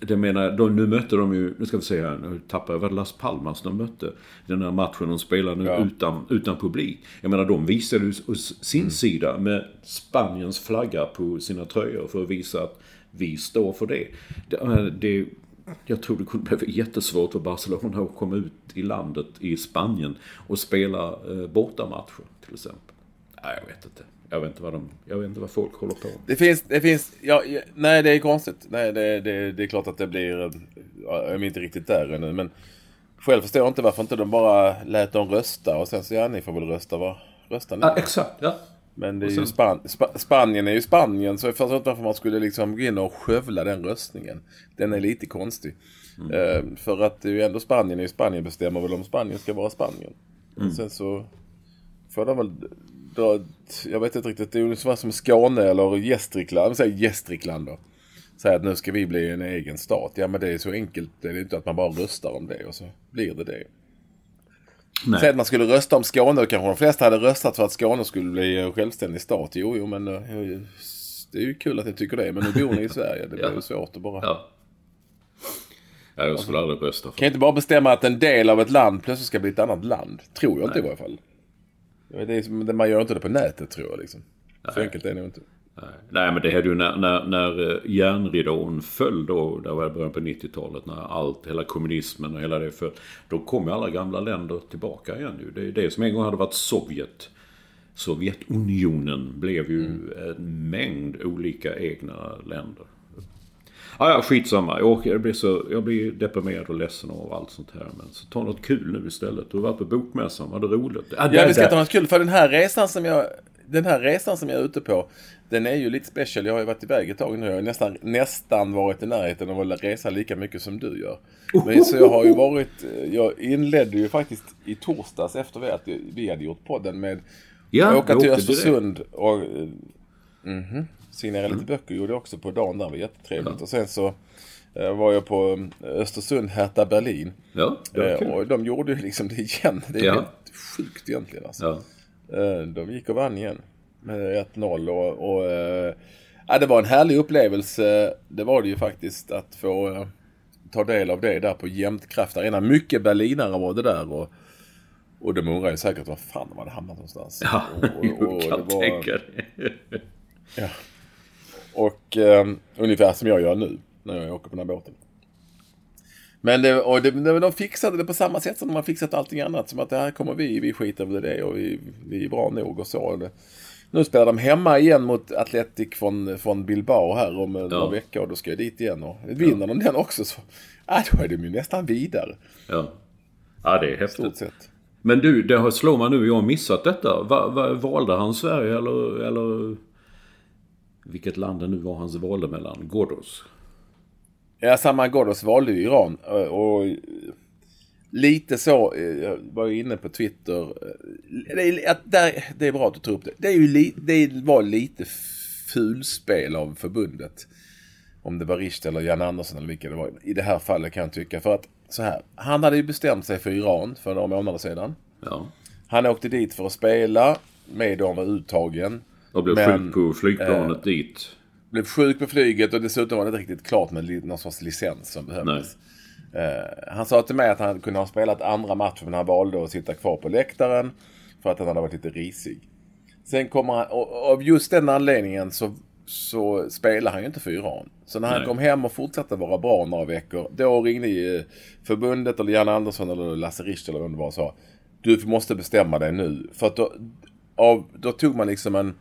det menar, de, nu mötte de ju, nu ska vi se här, nu tappar jag väl Las Palmas de mötte. Den här matchen de spelade nu ja. utan, utan publik. Jag menar de visade ju sin mm. sida med Spaniens flagga på sina tröjor för att visa att vi står för det. det, det jag tror det kunde bli jättesvårt för Barcelona att komma ut i landet i Spanien och spela eh, bortamatcher till exempel. Nej, jag vet inte. Jag vet inte vad, de, jag vet inte vad folk håller på med.
Det finns, det finns, ja, nej det är konstigt. Nej det, det, det är klart att det blir, jag är inte riktigt där ännu men själv förstår jag inte varför inte de bara lät dem rösta och sen så ja ni får väl rösta vad röstar ni?
Ja exakt, ja.
Men det är sen... ju Span Sp Spanien är ju Spanien så jag förstår inte varför man skulle liksom gå in och skövla den röstningen. Den är lite konstig. Mm. Uh, för att det är ju ändå Spanien är ju Spanien bestämmer väl om Spanien ska vara Spanien. Mm. Sen så får de väl jag vet inte riktigt, det är ungefär som Skåne eller Gästrikland, säger Gästrikland då. Säger att nu ska vi bli en egen stat. Ja men det är så enkelt, det är inte att man bara röstar om det och så blir det det. Nej. Säg att man skulle rösta om Skåne, kanske de flesta hade röstat för att Skåne skulle bli en självständig stat. Jo, jo men eh, det är ju kul att ni tycker det, men nu bor ni i Sverige. Det [laughs] blir ju svårt att bara... Ja.
jag skulle aldrig rösta för.
Kan inte bara bestämma att en del av ett land plötsligt ska bli ett annat land. Tror jag Nej. inte i varje fall. Det är, man gör inte det på nätet tror jag liksom. Nej. Så enkelt är det nog inte.
Nej. Nej men det hände ju när, när, när eh, järnridån föll då, det var början på 90-talet, när allt, hela kommunismen och hela det föll. Då kom ju alla gamla länder tillbaka igen ju. Det är det som en gång hade varit Sovjet. Sovjetunionen blev ju mm. en mängd olika egna länder. Ah, ja, skitsamma. Jag, orkar, jag, blir så, jag blir deprimerad och ledsen av allt sånt här. Men så ta något kul nu istället. Du har varit på bokmässan, var det roligt?
Ah, ja, vi ska ta något kul. För den här resan som jag, den här resan som jag är ute på. Den är ju lite special. Jag har ju varit iväg ett tag nu. Jag har nästan, nästan varit i närheten av att resa lika mycket som du gör. Men så jag har ju varit, jag inledde ju faktiskt i torsdags efter att vi hade gjort podden med ja, åka till Östersund och... Mm -hmm signera mm. lite böcker gjorde jag också på dagen där. Det var jättetrevligt. Ja. Och sen så eh, var jag på eh, Östersund, Hertha Berlin.
Ja, det eh.
Och de gjorde liksom det igen. Det är ja. helt sjukt egentligen alltså. Ja. De gick och vann igen. Med 1-0 och, och ja, det var en härlig upplevelse. Det var det ju faktiskt att få ta del av det där på Jämtkraft Arena. Mycket berlinare var det där. Och, och de undrar ju säkert var fan de hade hamnat någonstans.
Ja, [laughs] och, och, och kan var, tänka det.
Ja. Och eh, ungefär som jag gör nu när jag åker på den här båten. Men det, och det, de fixade det på samma sätt som de har fixat allting annat. Som att det här kommer vi, vi skiter väl i det och vi, vi är bra nog och så. Nu spelar de hemma igen mot Atletic från, från Bilbao här om ja. några veckor. Och då ska jag dit igen. Och vinner ja. de den också så ja, då är de ju nästan vidare.
Ja, ja det är häftigt. Men du, det slår man nu, jag har missat detta. Va, va, valde han Sverige eller, eller vilket land det nu var han valde mellan? Ghoddos?
Ja, Salman Ghoddos valde ju Iran. Och lite så, jag var ju inne på Twitter. Det är, det är bra att du tar upp det. Det, är ju det var lite fulspel av förbundet. Om det var Richt eller Jan Andersson eller vilka det var. I det här fallet kan jag tycka. För att så här. Han hade ju bestämt sig för Iran för några månader sedan.
Ja.
Han åkte dit för att spela. med dem var uttagen.
Och blev men, sjuk på flygplanet eh, dit.
Blev sjuk på flyget och dessutom var det inte riktigt klart med någon sorts licens som behövdes. Eh, han sa till mig att han kunde ha spelat andra matchen men han valde att sitta kvar på läktaren. För att han hade varit lite risig. Sen kommer han, och av just den anledningen så, så spelar han ju inte för Iran. Så när han Nej. kom hem och fortsatte vara bra några veckor. Då ringde förbundet eller Jan Andersson eller Lasse Richt eller vem det var och sa. Du måste bestämma dig nu. För att då, av, då tog man liksom en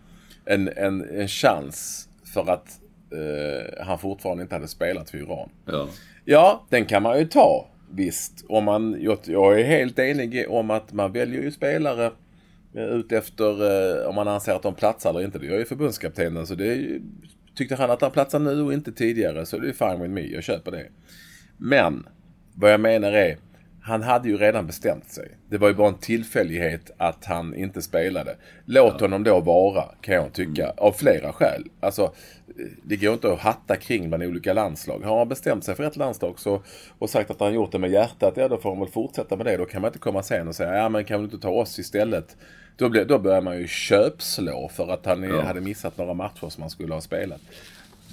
en, en, en chans för att eh, han fortfarande inte hade spelat för Iran.
Ja.
ja, den kan man ju ta. Visst, om man, jag, jag är helt enig om att man väljer ju spelare eh, ut efter eh, om man anser att de platsar eller inte. Det gör ju förbundskaptenen så det är, tyckte han att han platsar nu och inte tidigare så det är fine with me. Jag köper det. Men vad jag menar är han hade ju redan bestämt sig. Det var ju bara en tillfällighet att han inte spelade. Låt ja. honom då vara, kan jag tycka, mm. av flera skäl. Alltså, det går inte att hatta kring bland olika landslag. Har han bestämt sig för ett landslag så, och sagt att han gjort det med hjärtat, ja då får han väl fortsätta med det. Då kan man inte komma sen och säga, ja men kan du inte ta oss istället? Då, blir, då börjar man ju köpslå för att han ja. hade missat några matcher som han skulle ha spelat.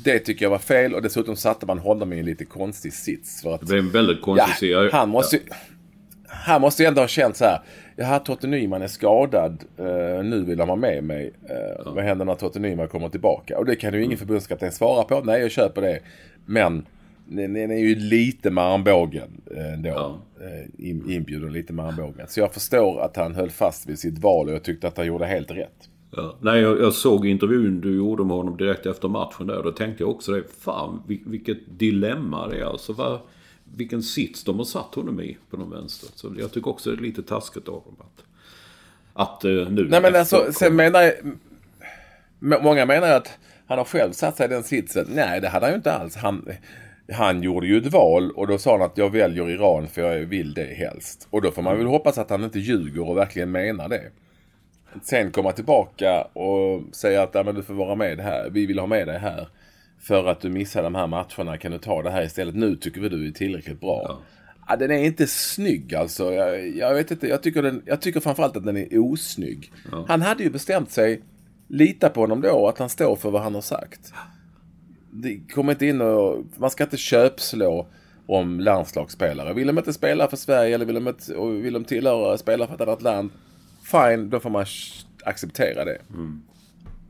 Det tycker jag var fel och dessutom satte man honom i en lite konstig sits. För att,
det blev en väldigt konstig
ja, Han måste, ja. han måste ju ändå ha känt så här. Jaha, Totte Nyman är skadad. Uh, nu vill han ha med mig. Uh, ja. Vad händer när Totte Nyman kommer tillbaka? Och det kan ju ingen mm. förbundskapten svara på. Nej, jag köper det. Men den är ju lite med armbågen ändå. Ja. Inbjuden lite med armbågen. Så jag förstår att han höll fast vid sitt val och jag tyckte att han gjorde helt rätt.
Ja. Nej, jag, jag, såg intervjun du gjorde med honom direkt efter matchen där. Då tänkte jag också det. Fan, vilket dilemma det är. Alltså, vad, vilken sits de har satt honom i på den vänster. Så jag tycker också det är lite taskigt av dem att, att uh, nu...
Nej, men alltså, sen menar jag... Många menar att han har själv satt sig i den sitsen. Nej, det hade han ju inte alls. Han, han gjorde ju ett val och då sa han att jag väljer Iran för jag vill det helst. Och då får man väl hoppas att han inte ljuger och verkligen menar det sen komma tillbaka och säga att men du får vara med här. Vi vill ha med dig här. För att du missar de här matcherna kan du ta det här istället. Nu tycker vi du är tillräckligt bra. Ja. Ja, den är inte snygg alltså. Jag, jag, vet inte. Jag tycker, den, jag tycker framförallt att den är osnygg. Ja. Han hade ju bestämt sig. Lita på honom då att han står för vad han har sagt. Det kommer inte in och... Man ska inte köpslå om landslagsspelare. Vill de inte spela för Sverige eller vill de, inte, vill de tillhöra spela för ett annat land fine, då får man acceptera det.
Mm.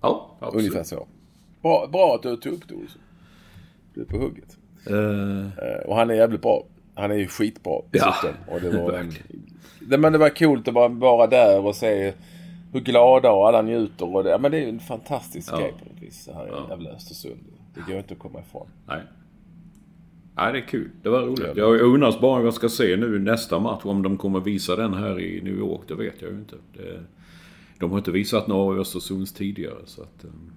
Ja,
absolut. Ungefär så. Bra, bra att du tog upp det, Olsson. Du är på hugget. Uh... Och han är jävligt bra. Han är ju skitbra
ja, [laughs]
och det var en, det, Men det var coolt att bara vara där och se hur glada och alla njuter. Och det, men det är ju en fantastisk ja. grej på något vis. Det här ja. jävla Östersund. Det går inte att komma ifrån.
Nej. Nej, det är kul. Det var roligt. Jag undrar bara vad jag ska se nu nästa match. Om de kommer visa den här i New York, det vet jag ju inte. Det, de har inte visat några i Östersunds tidigare, så att... Um...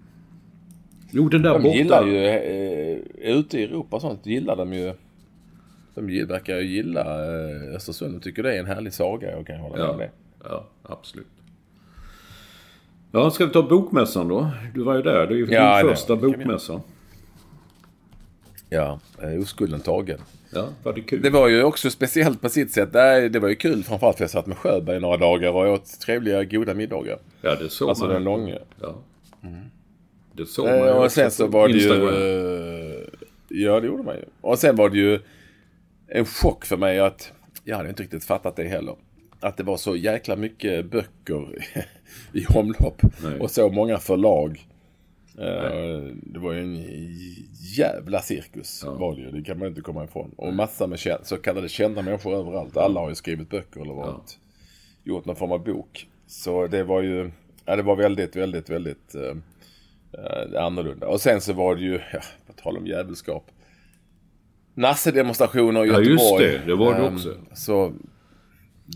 Jo, den där
de
borta.
gillar ju, eh, ute i Europa och sånt, gillar de ju... De verkar ju gilla eh, Östersund och tycker det är en härlig saga. Jag kan hålla
ja.
med om det.
Ja, absolut. Ja, ska vi ta bokmässan då? Du var ju där. Det är ju
ja,
din första bokmässa.
Ja, eh, oskulden tagen.
Ja, var det kul?
Det var ju också speciellt på sitt sätt. Det var ju kul framförallt för jag satt med Sjöberg några dagar och åt trevliga goda middagar.
Ja, det såg
alltså
man.
Alltså den långa.
Ja. Mm. Det såg man ju
Och sen så var det Instagram. ju... Ja, det gjorde man ju. Och sen var det ju en chock för mig att... Jag hade inte riktigt fattat det heller. Att det var så jäkla mycket böcker [laughs] i omlopp. Nej. Och så många förlag Eh, det var ju en jävla cirkus
Ja.
var det ju. Det kan man inte komma ifrån. Och massa med så kallade kända människor överallt. Alla har ju skrivit böcker eller varit, gjort någon form av bok. Så det var ju, ja det var väldigt, väldigt, väldigt eh, eh, annorlunda. Och sen så var det ju, ja, på tal om jävelskap. Nasse-demonstrationer i
Ja,
Göteborg.
just det. Det var det
Ehm,
också.
Så,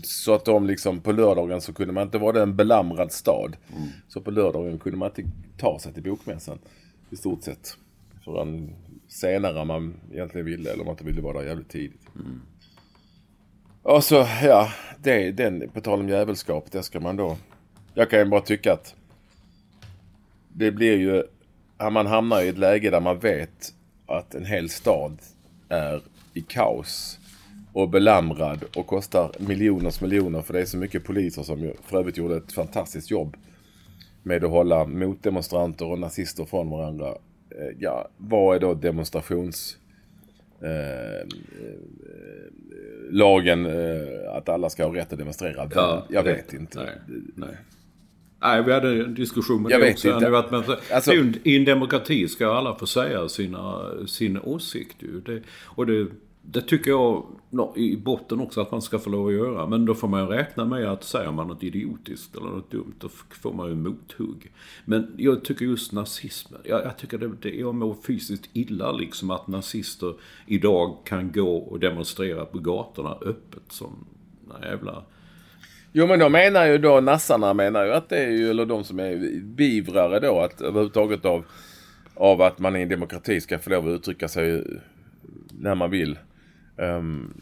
så att de liksom på lördagen så kunde man inte, var det en belamrad stad.
Mm.
Så på lördagen kunde man inte ta sig till bokmässan. I stort sett. Förrän senare om man egentligen ville eller om man inte ville vara där jävligt tidigt.
Mm.
Och så, ja, det, den, på tal om jävelskap, det ska man då... Jag kan ju bara tycka att det blir ju... Man hamnar i ett läge där man vet att en hel stad är i kaos och belamrad och kostar miljoners miljoner för det är så mycket poliser som för övrigt gjorde ett fantastiskt jobb med att hålla motdemonstranter och nazister från varandra. Eh, Ja, vad är då demonstrations... Eh, eh, lagen eh, att alla ska ha rätt att demonstrera? jag
det-
vet inte.
Nej, nej. Nej, vi hade en diskussion med
Jag
det
vet
också.
inte.
Men,
Alltså-
I en demokrati ska alla få säga sina, sin åsikt. Det, och det, det tycker jag i botten också att man ska få lov att göra. Men då får man ju räkna med att säger man något idiotiskt eller något dumt, då får man ju mothugg. Men jag tycker just nazismen, jag, jag tycker det, det, jag mår fysiskt illa liksom att nazister idag kan gå och demonstrera på gatorna öppet som jävla...
Jo men de menar ju då, nassarna menar ju att det är ju, eller de som är bivrare då, att överhuvudtaget av, av att man i en demokrati ska få lov att uttrycka sig när man vill. Um,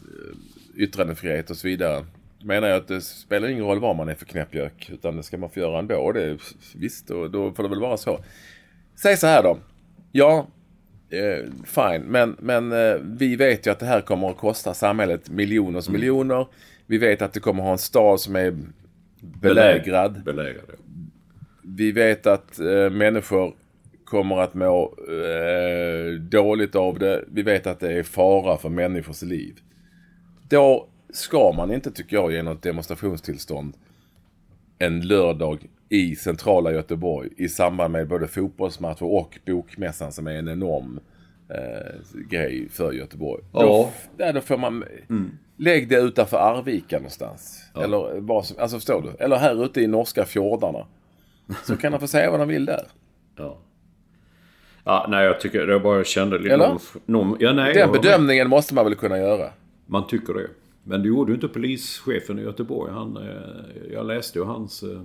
yttrandefrihet och så vidare. Menar jag att det spelar ingen roll vad man är för knäppjök, utan det ska man få göra ändå. Och det, visst, då, då får det väl vara så. Säg så här då. Ja, eh, fine. Men, men eh, vi vet ju att det här kommer att kosta samhället miljoners miljoner. Vi vet att det kommer att ha en stad som är belägrad.
Belägrad, ja.
Vi vet att eh, människor kommer att må eh, dåligt av det. Vi vet att det är fara för människors liv. Då ska man inte, tycker jag, ge något demonstrationstillstånd en lördag i centrala Göteborg i samband med både fotbollsmatcher och bokmässan som är en enorm eh, grej för Göteborg.
Ja.
Då, där, då får man... Lägg det utanför Arvika någonstans. Eller vad som, alltså förstår du? Eller här ute i norska fjordarna. Så kan han få säga vad han vill där.
Ja. Ja, nej jag tycker, jag bara kände lite...
Eller?
Någon, någon, ja, nej,
Den bedömningen måste man väl kunna göra.
Man tycker det. Men det gjorde ju inte polischefen i Göteborg. Han, eh, jag läste ju hans, eh,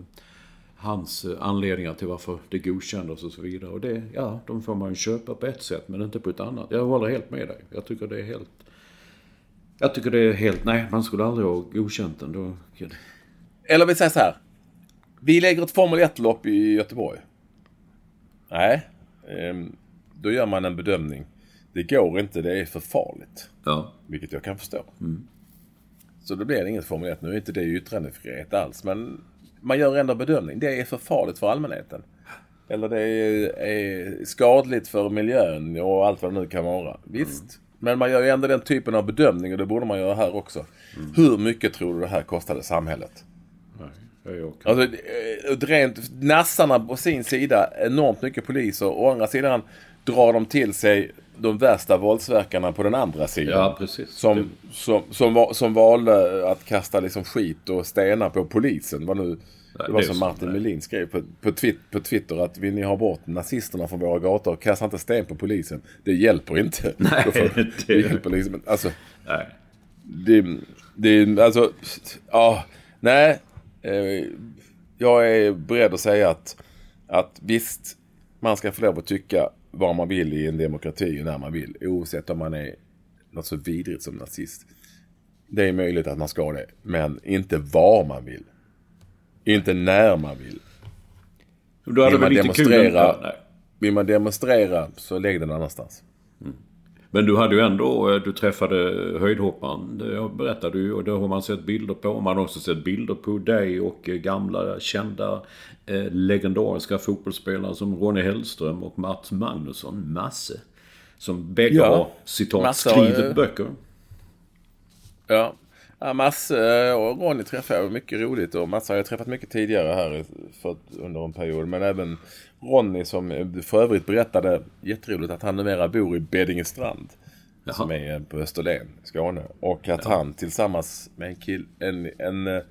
hans eh, anledningar till varför det godkändes och så vidare. Och det, ja, de får man ju köpa på ett sätt men inte på ett annat. Jag håller helt med dig. Jag tycker det är helt... Jag tycker det är helt... Nej, man skulle aldrig ha godkänt den. Då,
Eller vi säger så här. Vi lägger ett Formel 1-lopp i Göteborg. Nej, då gör man en bedömning. Det går inte, det är för farligt.
ja.
Vilket jag kan förstå. Så då blir det inget Formel 1. Nu är inte det yttrandefrihet alls. Men man gör ändå bedömning. Det är för farligt för allmänheten. Eller det är, skadligt för miljön och allt vad det nu kan vara. Visst. Men man gör ju ändå den typen av bedömning och det borde man göra här också. Hur mycket tror du det här kostade samhället?
Nej.
Alltså, eh, rent, nassarna på sin sida, enormt mycket poliser. Å andra sidan drar de till sig de värsta våldsverkarna på den andra sidan.
Ja, precis.
Som, som, som, som valde att kasta liksom skit och stenar på polisen. Vad nu, det var
det
som Martin
nej.
Melin skrev på, på, twit, på Twitter att vill ni ha bort nazisterna från våra gator, kasta inte sten på polisen. Det hjälper inte. [laughs]
Nej, det-
det hjälper liksom inte. Alltså,
Nej.
det, det, alltså, ja, nej. Eh, jag är beredd att säga att, att visst, man ska få lov att tycka vad man vill i en demokrati och när man vill. Oavsett om man är något så vidrigt som nazist. Det är möjligt att man ska det, men inte var man vill. Inte när man vill.
Då hade
Vill
vi
man demonstrera, vill man demonstrera så lägg den annanstans.
Men du hade ju ändå, eh, du träffade höjdhopparen. Det berättade du och det har man sett bilder på. Man har också sett bilder på dig och eh, gamla kända eh, legendariska fotbollsspelare som Ronny Hellström och Mats Magnusson, Masse. Som bägge
Ja,
har citat skrivit
eh,
böcker.
Ja. Ja, Masse och Ronny träffade jag. Mycket roligt. Och Masse har jag träffat mycket tidigare här för, under en period. Men även Ronny som för övrigt berättade jätteroligt att han numera bor i Beddingestrand.
Jaha.
Som är på Österlen, Skåne. Och att han tillsammans med en kill, en, en eh,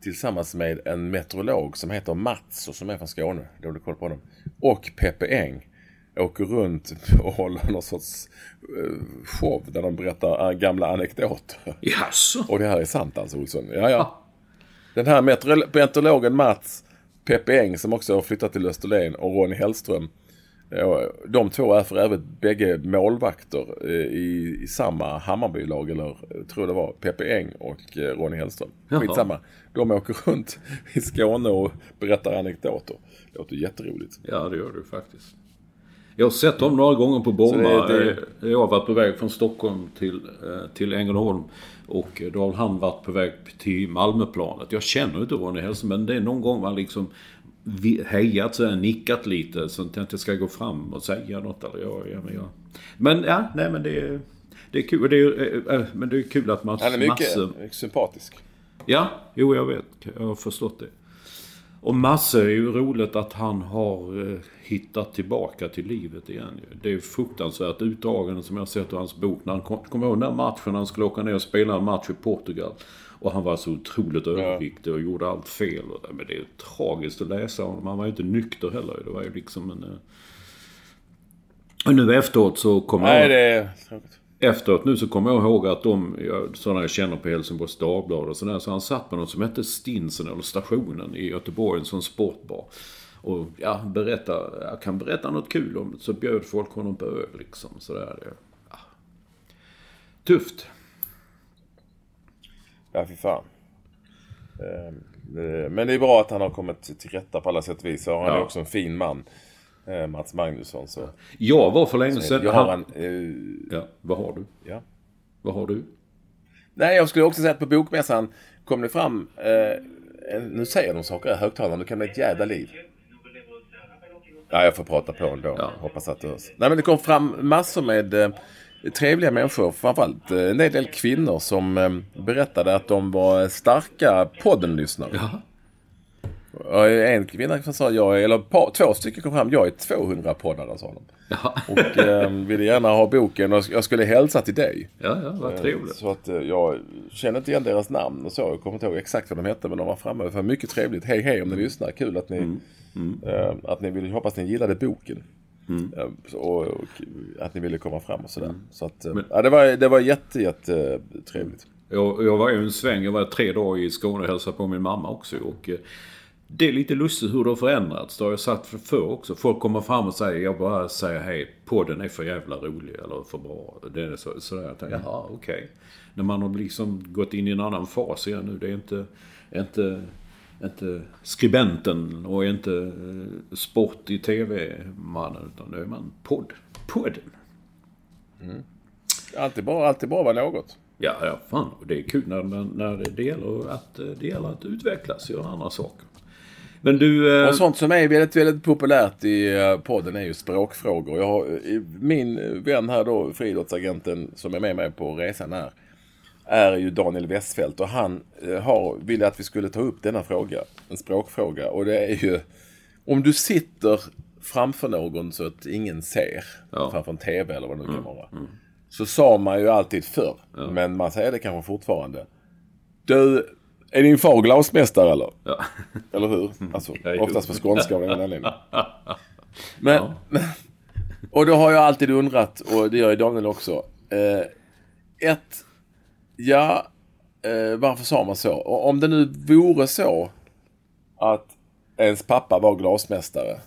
tillsammans med en meteorolog som heter Mats och som är från Skåne. Dålig koll på honom. Och Peppe Eng åker runt och håller någon sorts eh, show där de berättar eh, gamla anekdoter.
Jaså?
Och det här är sant alltså Olsson? Ja, ja. Den här meteorolo- meteorologen Mats, Peppe Eng som också har flyttat till Österlen och Ronny Hellström. eh, De två är för övrigt bägge målvakter i, i samma Hammarbylag, eller eh, tror det var Peppe Eng och Ronny Hellström. Skitsamma. De åker runt [laughs] i Skåne och berättar anekdoter. Det låter jätteroligt.
Ja, det gör du faktiskt. Jag har sett dem några gånger på Bromma.
Det- det-
Eh, Jag har varit på väg från Stockholm till, eh, till Ängelholm. Och då har han varit på väg till Malmöplanet. Jag känner inte Ronny Hellström men det är någon gång man liksom hejat så här, nickat lite så att jag inte ska gå fram och säga något. Eller jag, ja, men, jag. men ja, nej men det är, det är kul. Det är, eh, eh, men det är kul att man
Han är mycket
massor-
sympatisk.
Ja, jo jag vet. Jag har förstått det. Och Masse är ju roligt att han har eh, hittat tillbaka till livet igen. Det är fruktansvärt utdragande som jag har sett i hans bok. När han kom, kom ihåg den matchen han skulle åka ner och spela en match i Portugal. Och han var så otroligt överviktig och gjorde allt fel. Men det är tragiskt att läsa honom. Han var ju inte nykter heller. Det var ju liksom en... eh, Och nu efteråt så kommer
Nej,
jag...
det är tråkigt.
Efteråt nu så kommer jag ihåg att de, sådana jag känner på Helsingborgs Dagblad och sådär, så han satt med något som hette Stinsen eller Stationen i Göteborg, en sån sportbar. Och ja, berätta, jag kan berätta något kul om så bjöd folk honom på öl liksom. Sådär. Ja. Tufft.
Ja, fy fan. Eh, eh, Men det är bra att han har kommit till rätta på alla sätt och vis. Och han är
Ja.
också en fin man. Eh, Mats Magnusson. Så.
Jag var för länge sedan...
Jag har en... eh,
Ja, vad har du?
Ja.
Vad har du?
Nej, jag skulle också säga att på Bokmässan kom det fram... Eh, nu säger de saker i högtalaren. Det kan bli ett jävla liv. Ja, jag får prata på ändå.
Ja.
Hoppas att det hörs. Nej, men det kom fram massor med eh, trevliga människor. Framförallt eh, en del kvinnor som eh, berättade att de var starka poddenlyssnare.
Ja.
En kvinna som sa, jag eller par, två stycken kom fram, jag är 200 poddare, sa de.
Ja,
Och eh, ville gärna ha boken och jag skulle hälsa till dig.
ja, ja vad trevligt.
Så att eh, jag känner inte igen deras namn och så. Jag kommer inte ihåg exakt vad de hette men de var framme. Var mycket trevligt. Hej hej om ni lyssnar. Kul att ni, eh, att ni vill, hoppas ni gillade boken. Eh, så- och, och att ni ville komma fram och sådär. Så att, eh, ja, det var, det var jätte, jätte eh, trevligt.
Jag, jag var ju en sväng, jag var tre dagar i Skåne och hälsade på min mamma också. Och eh, det är lite lustigt hur det har förändrats. Det har jag sagt för förr också. Folk kommer fram och säger, jag bara säger hej, podden är för jävla rolig eller för bra. Det är så, sådär. Jag tänker, jaha, okej. När man har liksom gått in i en annan fas igen nu. Det är inte, inte, inte skribenten och inte eh, sport i tv-mannen. Utan nu är man podd. Podden.
Alltid bra, alltid bra var något.
Ja, ja fan. Och det är kul när, när, när det, gäller att, eh, det gäller att utvecklas och göra andra saker. Men du... eh,
Och sånt som är väldigt, väldigt populärt i eh, podden är ju språkfrågor. Jag har, min vän här då, friidrottsagenten som är med mig på resan här, är ju Daniel Westfält och han eh, har, ville att vi skulle ta upp denna fråga, en språkfråga. Och det är ju, om du sitter framför någon så att ingen ser,
Ja.
framför en TV eller vad det nu kan vara. Så sa man ju alltid förr, men man säger det kanske fortfarande. Du, är din far glasmästare eller?
ja.
Eller hur? Alltså,
Ja, jo.
oftast på skånska av någon anledning. Men, men, [laughs] och då har jag alltid undrat, och det gör ju Daniel också. Eh, ett, ja, eh, varför sa man så? Och om det nu vore så att ens pappa var glasmästare.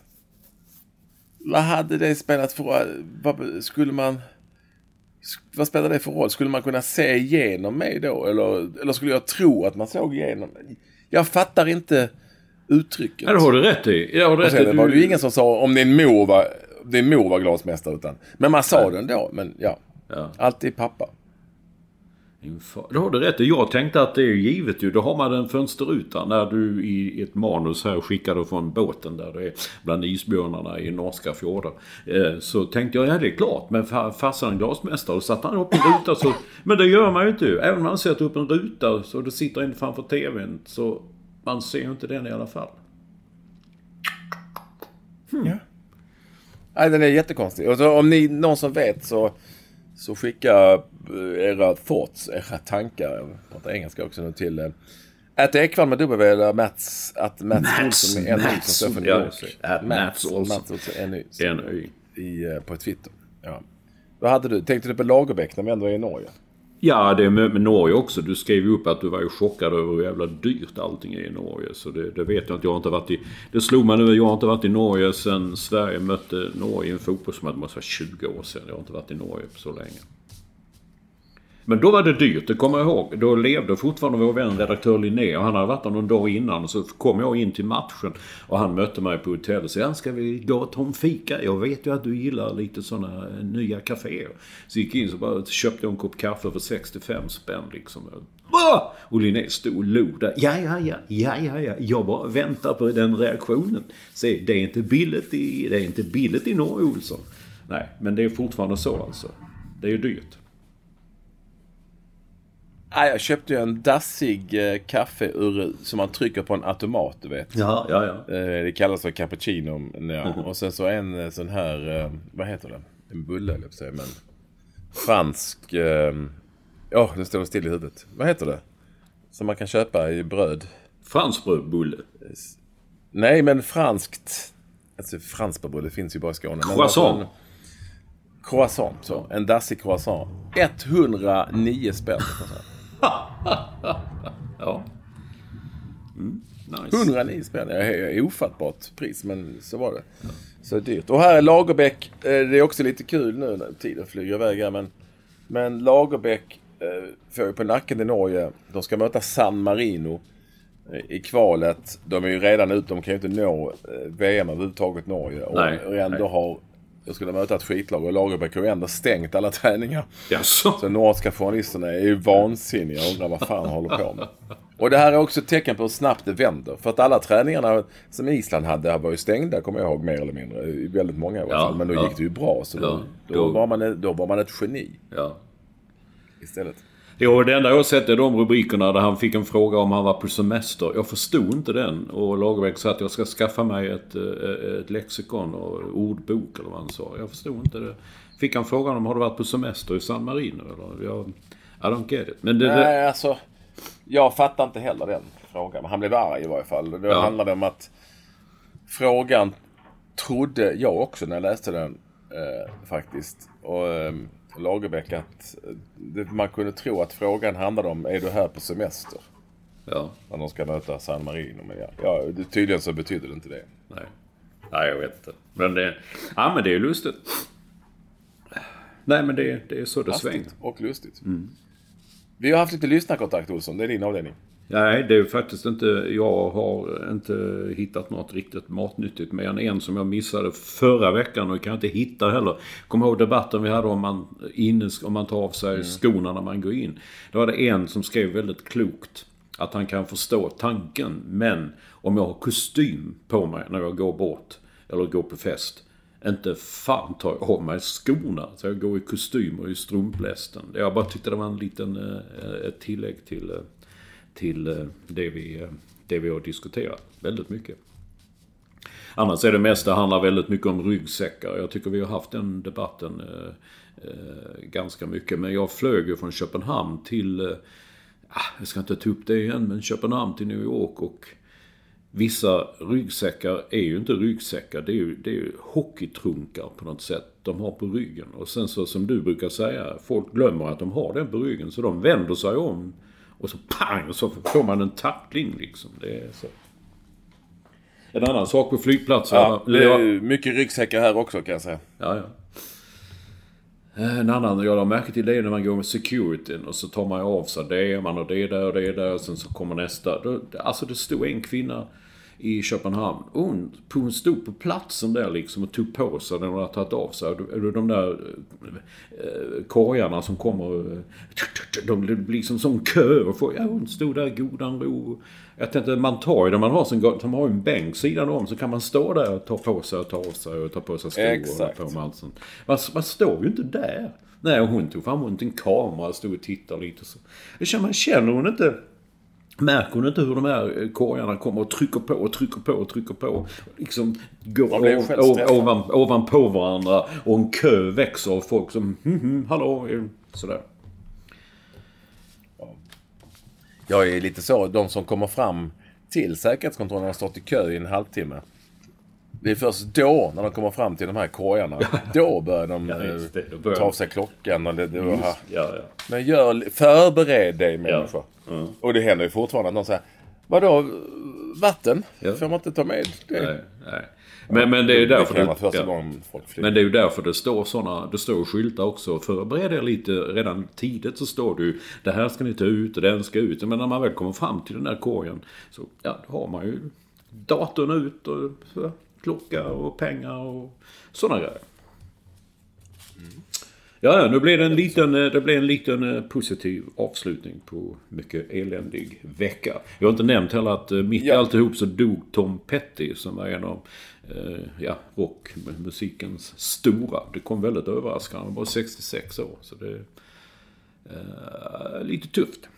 Vad hade det spelat för? Vad skulle man... Vad spelar det för roll? Skulle man kunna se igenom mig då? Eller, eller skulle jag tro att man såg igenom mig? Jag fattar inte uttrycket.
ja, det har du rätt i. Jag har rätt
sen
i.
var det ju ingen som sa om din mor var, din mor var glasmästare. Utan, men man sa det ändå. Men ja,
Ja.
alltid pappa.
Det har du rätt Jag tänkte att det är givet ju. Då har man en fönsterruta när du i ett manus här skickade från båten där det är bland isbjörnarna i norska fjordar. Eh, så tänkte jag, ja det är klart. Men farsan glasmästare, då satte han upp en ruta så... Men det gör man ju inte. Även om man sätter upp en ruta så det sitter en framför TVn så man ser ju inte den i alla fall.
Hmm. Ja. Nej, den är jättekonstig. Och så, om ni, någon som vet så, så skicka eh, era thoughts, era tankar, jag pratar engelska också nu till Att Ekvall med W eller Mats, att Mats, Mats Olsson med NY som står för
Mats, Mats Olsson.
Mats Olsson eh, på Twitter. Ja. Vad hade du? Tänkte du på Lagerbäck när vi ändå är i Norge?
Ja, det med, med Norge också. Du skrev ju upp att du var ju chockad över hur jävla dyrt allting är i Norge. Så det, det vet jag inte. Jag har inte varit i... Det slog mig nu. Jag har inte varit i Norge sedan Sverige mötte Norge i en fotbollsmatch. Det måste vara 20 år sedan. Jag har inte varit i Norge på så länge. Men då var det dyrt, det kommer jag ihåg. Då levde fortfarande vår vän redaktör Linné och han hade varit där någon dag innan. Så kom jag in till matchen och han mötte mig på hotellet och sa ska vi gå och ta en fika? Jag vet ju att du gillar lite sådana nya kaféer. Så gick jag in och bara köpte jag en kopp kaffe för 65 spänn liksom. Och Linné stod och log där. Ja, ja, ja, ja, ja, ja. Jag bara väntar på den reaktionen. Se, det är inte billigt i, det är inte billigt i Norge Olsson. Nej, men det är fortfarande så alltså. Det är ju dyrt.
Jag köpte ju en dassig eh, kaffe ur, som man trycker på en automat, du vet.
Ja, ja, ja.
Eh, det kallas för cappuccino. Ja. [laughs] Och sen så en eh, sån här, vad heter det? En bulle, eller säga, men fransk... Ja, oh, den står still i huvudet. Vad heter det? Som man kan köpa i bröd.
Franskbrödbulle?
Nej, men franskt. Alltså franskbrödbulle finns ju bara i Skåne.
Croissant?
Croissant, så. En dassig croissant. 109 spänn.
Ja.
Mm, nice. 109 spänn. Det är ofattbart pris, men så var det. Ja. Så dyrt. Och här är Lagerbäck. Eh, det är också lite kul nu när tiden flyger iväg här. Men, men Lagerbäck eh, får ju på nacken i Norge. De ska möta San Marino eh, i kvalet. De är ju redan ute. De kan ju inte nå VM överhuvudtaget Norge.
Nej,
och ändå nej. har jag skulle möta ett skitlag och Lagerbäck har ju ändå stängt alla träningar.
Jaså?
Så norska journalisterna är ju vansinniga och undrar vad fan håller på med. Och det här är också ett tecken på hur snabbt det vänder. För att alla träningarna som Island hade var ju stängda, kommer jag ihåg, mer eller mindre. I väldigt många i alla fall. Men då ja. gick det ju bra. Så då, ja, då, då, var man, då var man ett geni.
Ja.
Istället.
Jo, det enda jag sett är de rubrikerna där han fick en fråga om han var på semester. Jag förstod inte den. Och Lagerbäck sa att jag ska skaffa mig ett, eh, ett lexikon och ordbok eller vad han sa. Jag förstod inte det. Fick han frågan om har du varit på semester i San Marino? Eller? Jag, I don't get it.
Men det, Nej, alltså. Jag fattar inte heller den frågan. Han blev arg i varje fall. Det ja. handlade om att frågan trodde jag också när jag läste den eh, faktiskt. Och... Eh, Lagerbäck att man kunde tro att frågan handlade om är du här på semester?
Ja.
När de ska möta San Marino. Men ja, ja tydligen så betyder det inte det.
Nej. Nej, jag vet inte. Men det, ja, men det är lustigt. Nej, men det, det är så det svänger.
och lustigt. Mm. Vi har haft lite lyssnarkontakt Olsson. Det är din avdelning.
Nej, det är faktiskt inte... Jag har inte hittat något riktigt matnyttigt mer än en som jag missade förra veckan och kan inte hitta heller. Kommer ihåg debatten vi hade om man, inne, om man tar av sig mm. skorna när man går in. Då var det en som skrev väldigt klokt att han kan förstå tanken. Men om jag har kostym på mig när jag går bort eller går på fest. Inte fan tar jag av mig skorna. Så jag går i kostym och i strumplästen. Jag bara tyckte det var en liten eh, ett tillägg till eh, till eh, det vi, eh, det vi har diskuterat väldigt mycket. Annars är det mesta handlar väldigt mycket om ryggsäckar. Jag tycker vi har haft den debatten eh, eh, ganska mycket. Men jag flög ju från Köpenhamn till, eh, ah, jag ska inte ta upp det igen, men Köpenhamn till New York och Vissa ryggsäckar är ju inte ryggsäckar, det är ju, det är ju hockeytrunkar på något sätt de har på ryggen. Och sen så som du brukar säga, folk glömmer att de har den på ryggen så de vänder sig om och så pang, så får man en tackling liksom. Det är så. En annan sak på flygplatser.
Ja, det är mycket ryggsäckar här också kan jag säga.
Ja, ja. En annan jag har märke till det är när man går med securityn och så tar man av sig det, man har det där och det där och sen så kommer nästa. Alltså det stod en kvinna i Köpenhamn. Och hon, stod på platsen där liksom och tog på sig den hon hade tagit av sig. De där eh, korgarna som kommer, de blir liksom som kö. Och får, ja, hon stod där godan ro. Jag tänkte, man tar ju det man har, sin, man har en bänk sidan om så kan man stå där och ta på sig och ta av sig och ta på sig skor
Exakt.
och på med allt sånt. Man, man står ju inte där. Nej, och hon tog fram en kamera och stod och tittade lite så. Det känner, man känner hon inte Märker hon inte hur de här korgarna kommer och trycker på och trycker på och trycker på? Liksom går ov, ovan, ovanpå varandra och en kö växer av folk som hm, hm, hallå, eh, sådär.
Jag är lite så, de som kommer fram till säkerhetskontrollen har stått i kö i en halvtimme. Det är först då, när de kommer fram till de här korgarna, då börjar de
Ja, det. Då
eh,
börjar
ta av sig klockan. Och det, det,
Just,
ja.
ja.
Men gör, förbered dig människa.
Ja.
Och det händer ju fortfarande att någon säger, vadå, vatten?
Ja.
Får man inte ta med det?
Nej, nej. Men, men det är ju därför
det flyger.
Men det är ju därför det står såna, det står skyltar också. Förbered er lite, redan tidigt så står det ju det här ska ni ta ut och den ska ut. Men när man väl kommer fram till den där korgen så ja, då har man ju datorn ut och så, klocka och pengar och sådana grejer. Ja, ja, nu blir det en liten, eh, det blir en liten eh, positiv avslutning på mycket eländig vecka. Jag har inte nämnt heller att eh, mitt i
Ja.
alltihop så dog Tom Petty som var en av eh, ja, rockmusikens stora. Det kom väldigt överraskande. Han var bara 66 år. Så det är eh, lite tufft.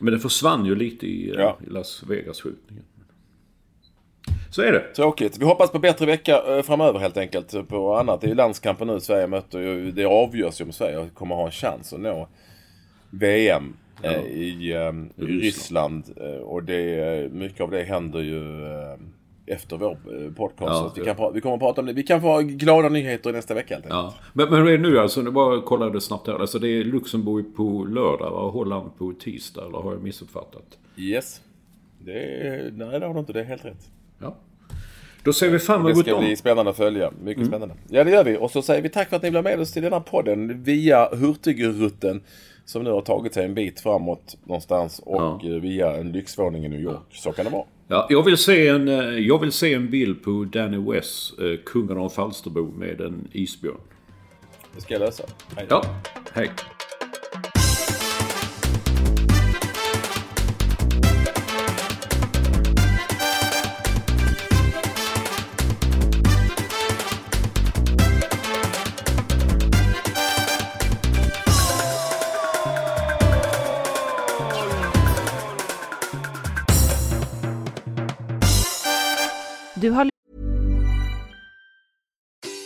Men det försvann ju lite i,
Ja.
i Las Vegas-skjutningen. Så är det.
Tråkigt. Vi hoppas på bättre vecka eh, framöver helt enkelt. På annat. Det är ju landskampen nu. Sverige möter ju. Det avgörs ju om Sverige kommer ha en chans att nå VM eh, i, eh, i Ryssland. Eh, och det, mycket av det händer ju efter vår podcast.
Ja,
vi, kan, vi kommer att prata om det. Vi kan få glada nyheter nästa vecka helt enkelt.
Ja. Men, men hur är det nu alltså? Nu bara kollade snabbt här. Alltså det är Luxemburg på lördag och Holland på tisdag. Eller har jag missuppfattat?
Yes. Det är, nej, det har du inte. Det är helt rätt.
Ja. Då ser vi fram
Det
emot
ska
dem.
bli spännande att följa. Mycket
Mm.
spännande. Ja, det gör vi. Och så säger vi tack för att ni blev med oss till den här podden via Hurtigruten. Som nu har tagit sig en bit framåt någonstans och
Ja.
eh, via en lyxvåning i New York. Så kan det vara.
Ja, jag, vill se en, eh, jag vill se en bild på Danny West, eh, kungen av Falsterbo, med en isbjörn.
Det ska jag lösa. Hej.
Ja, hej.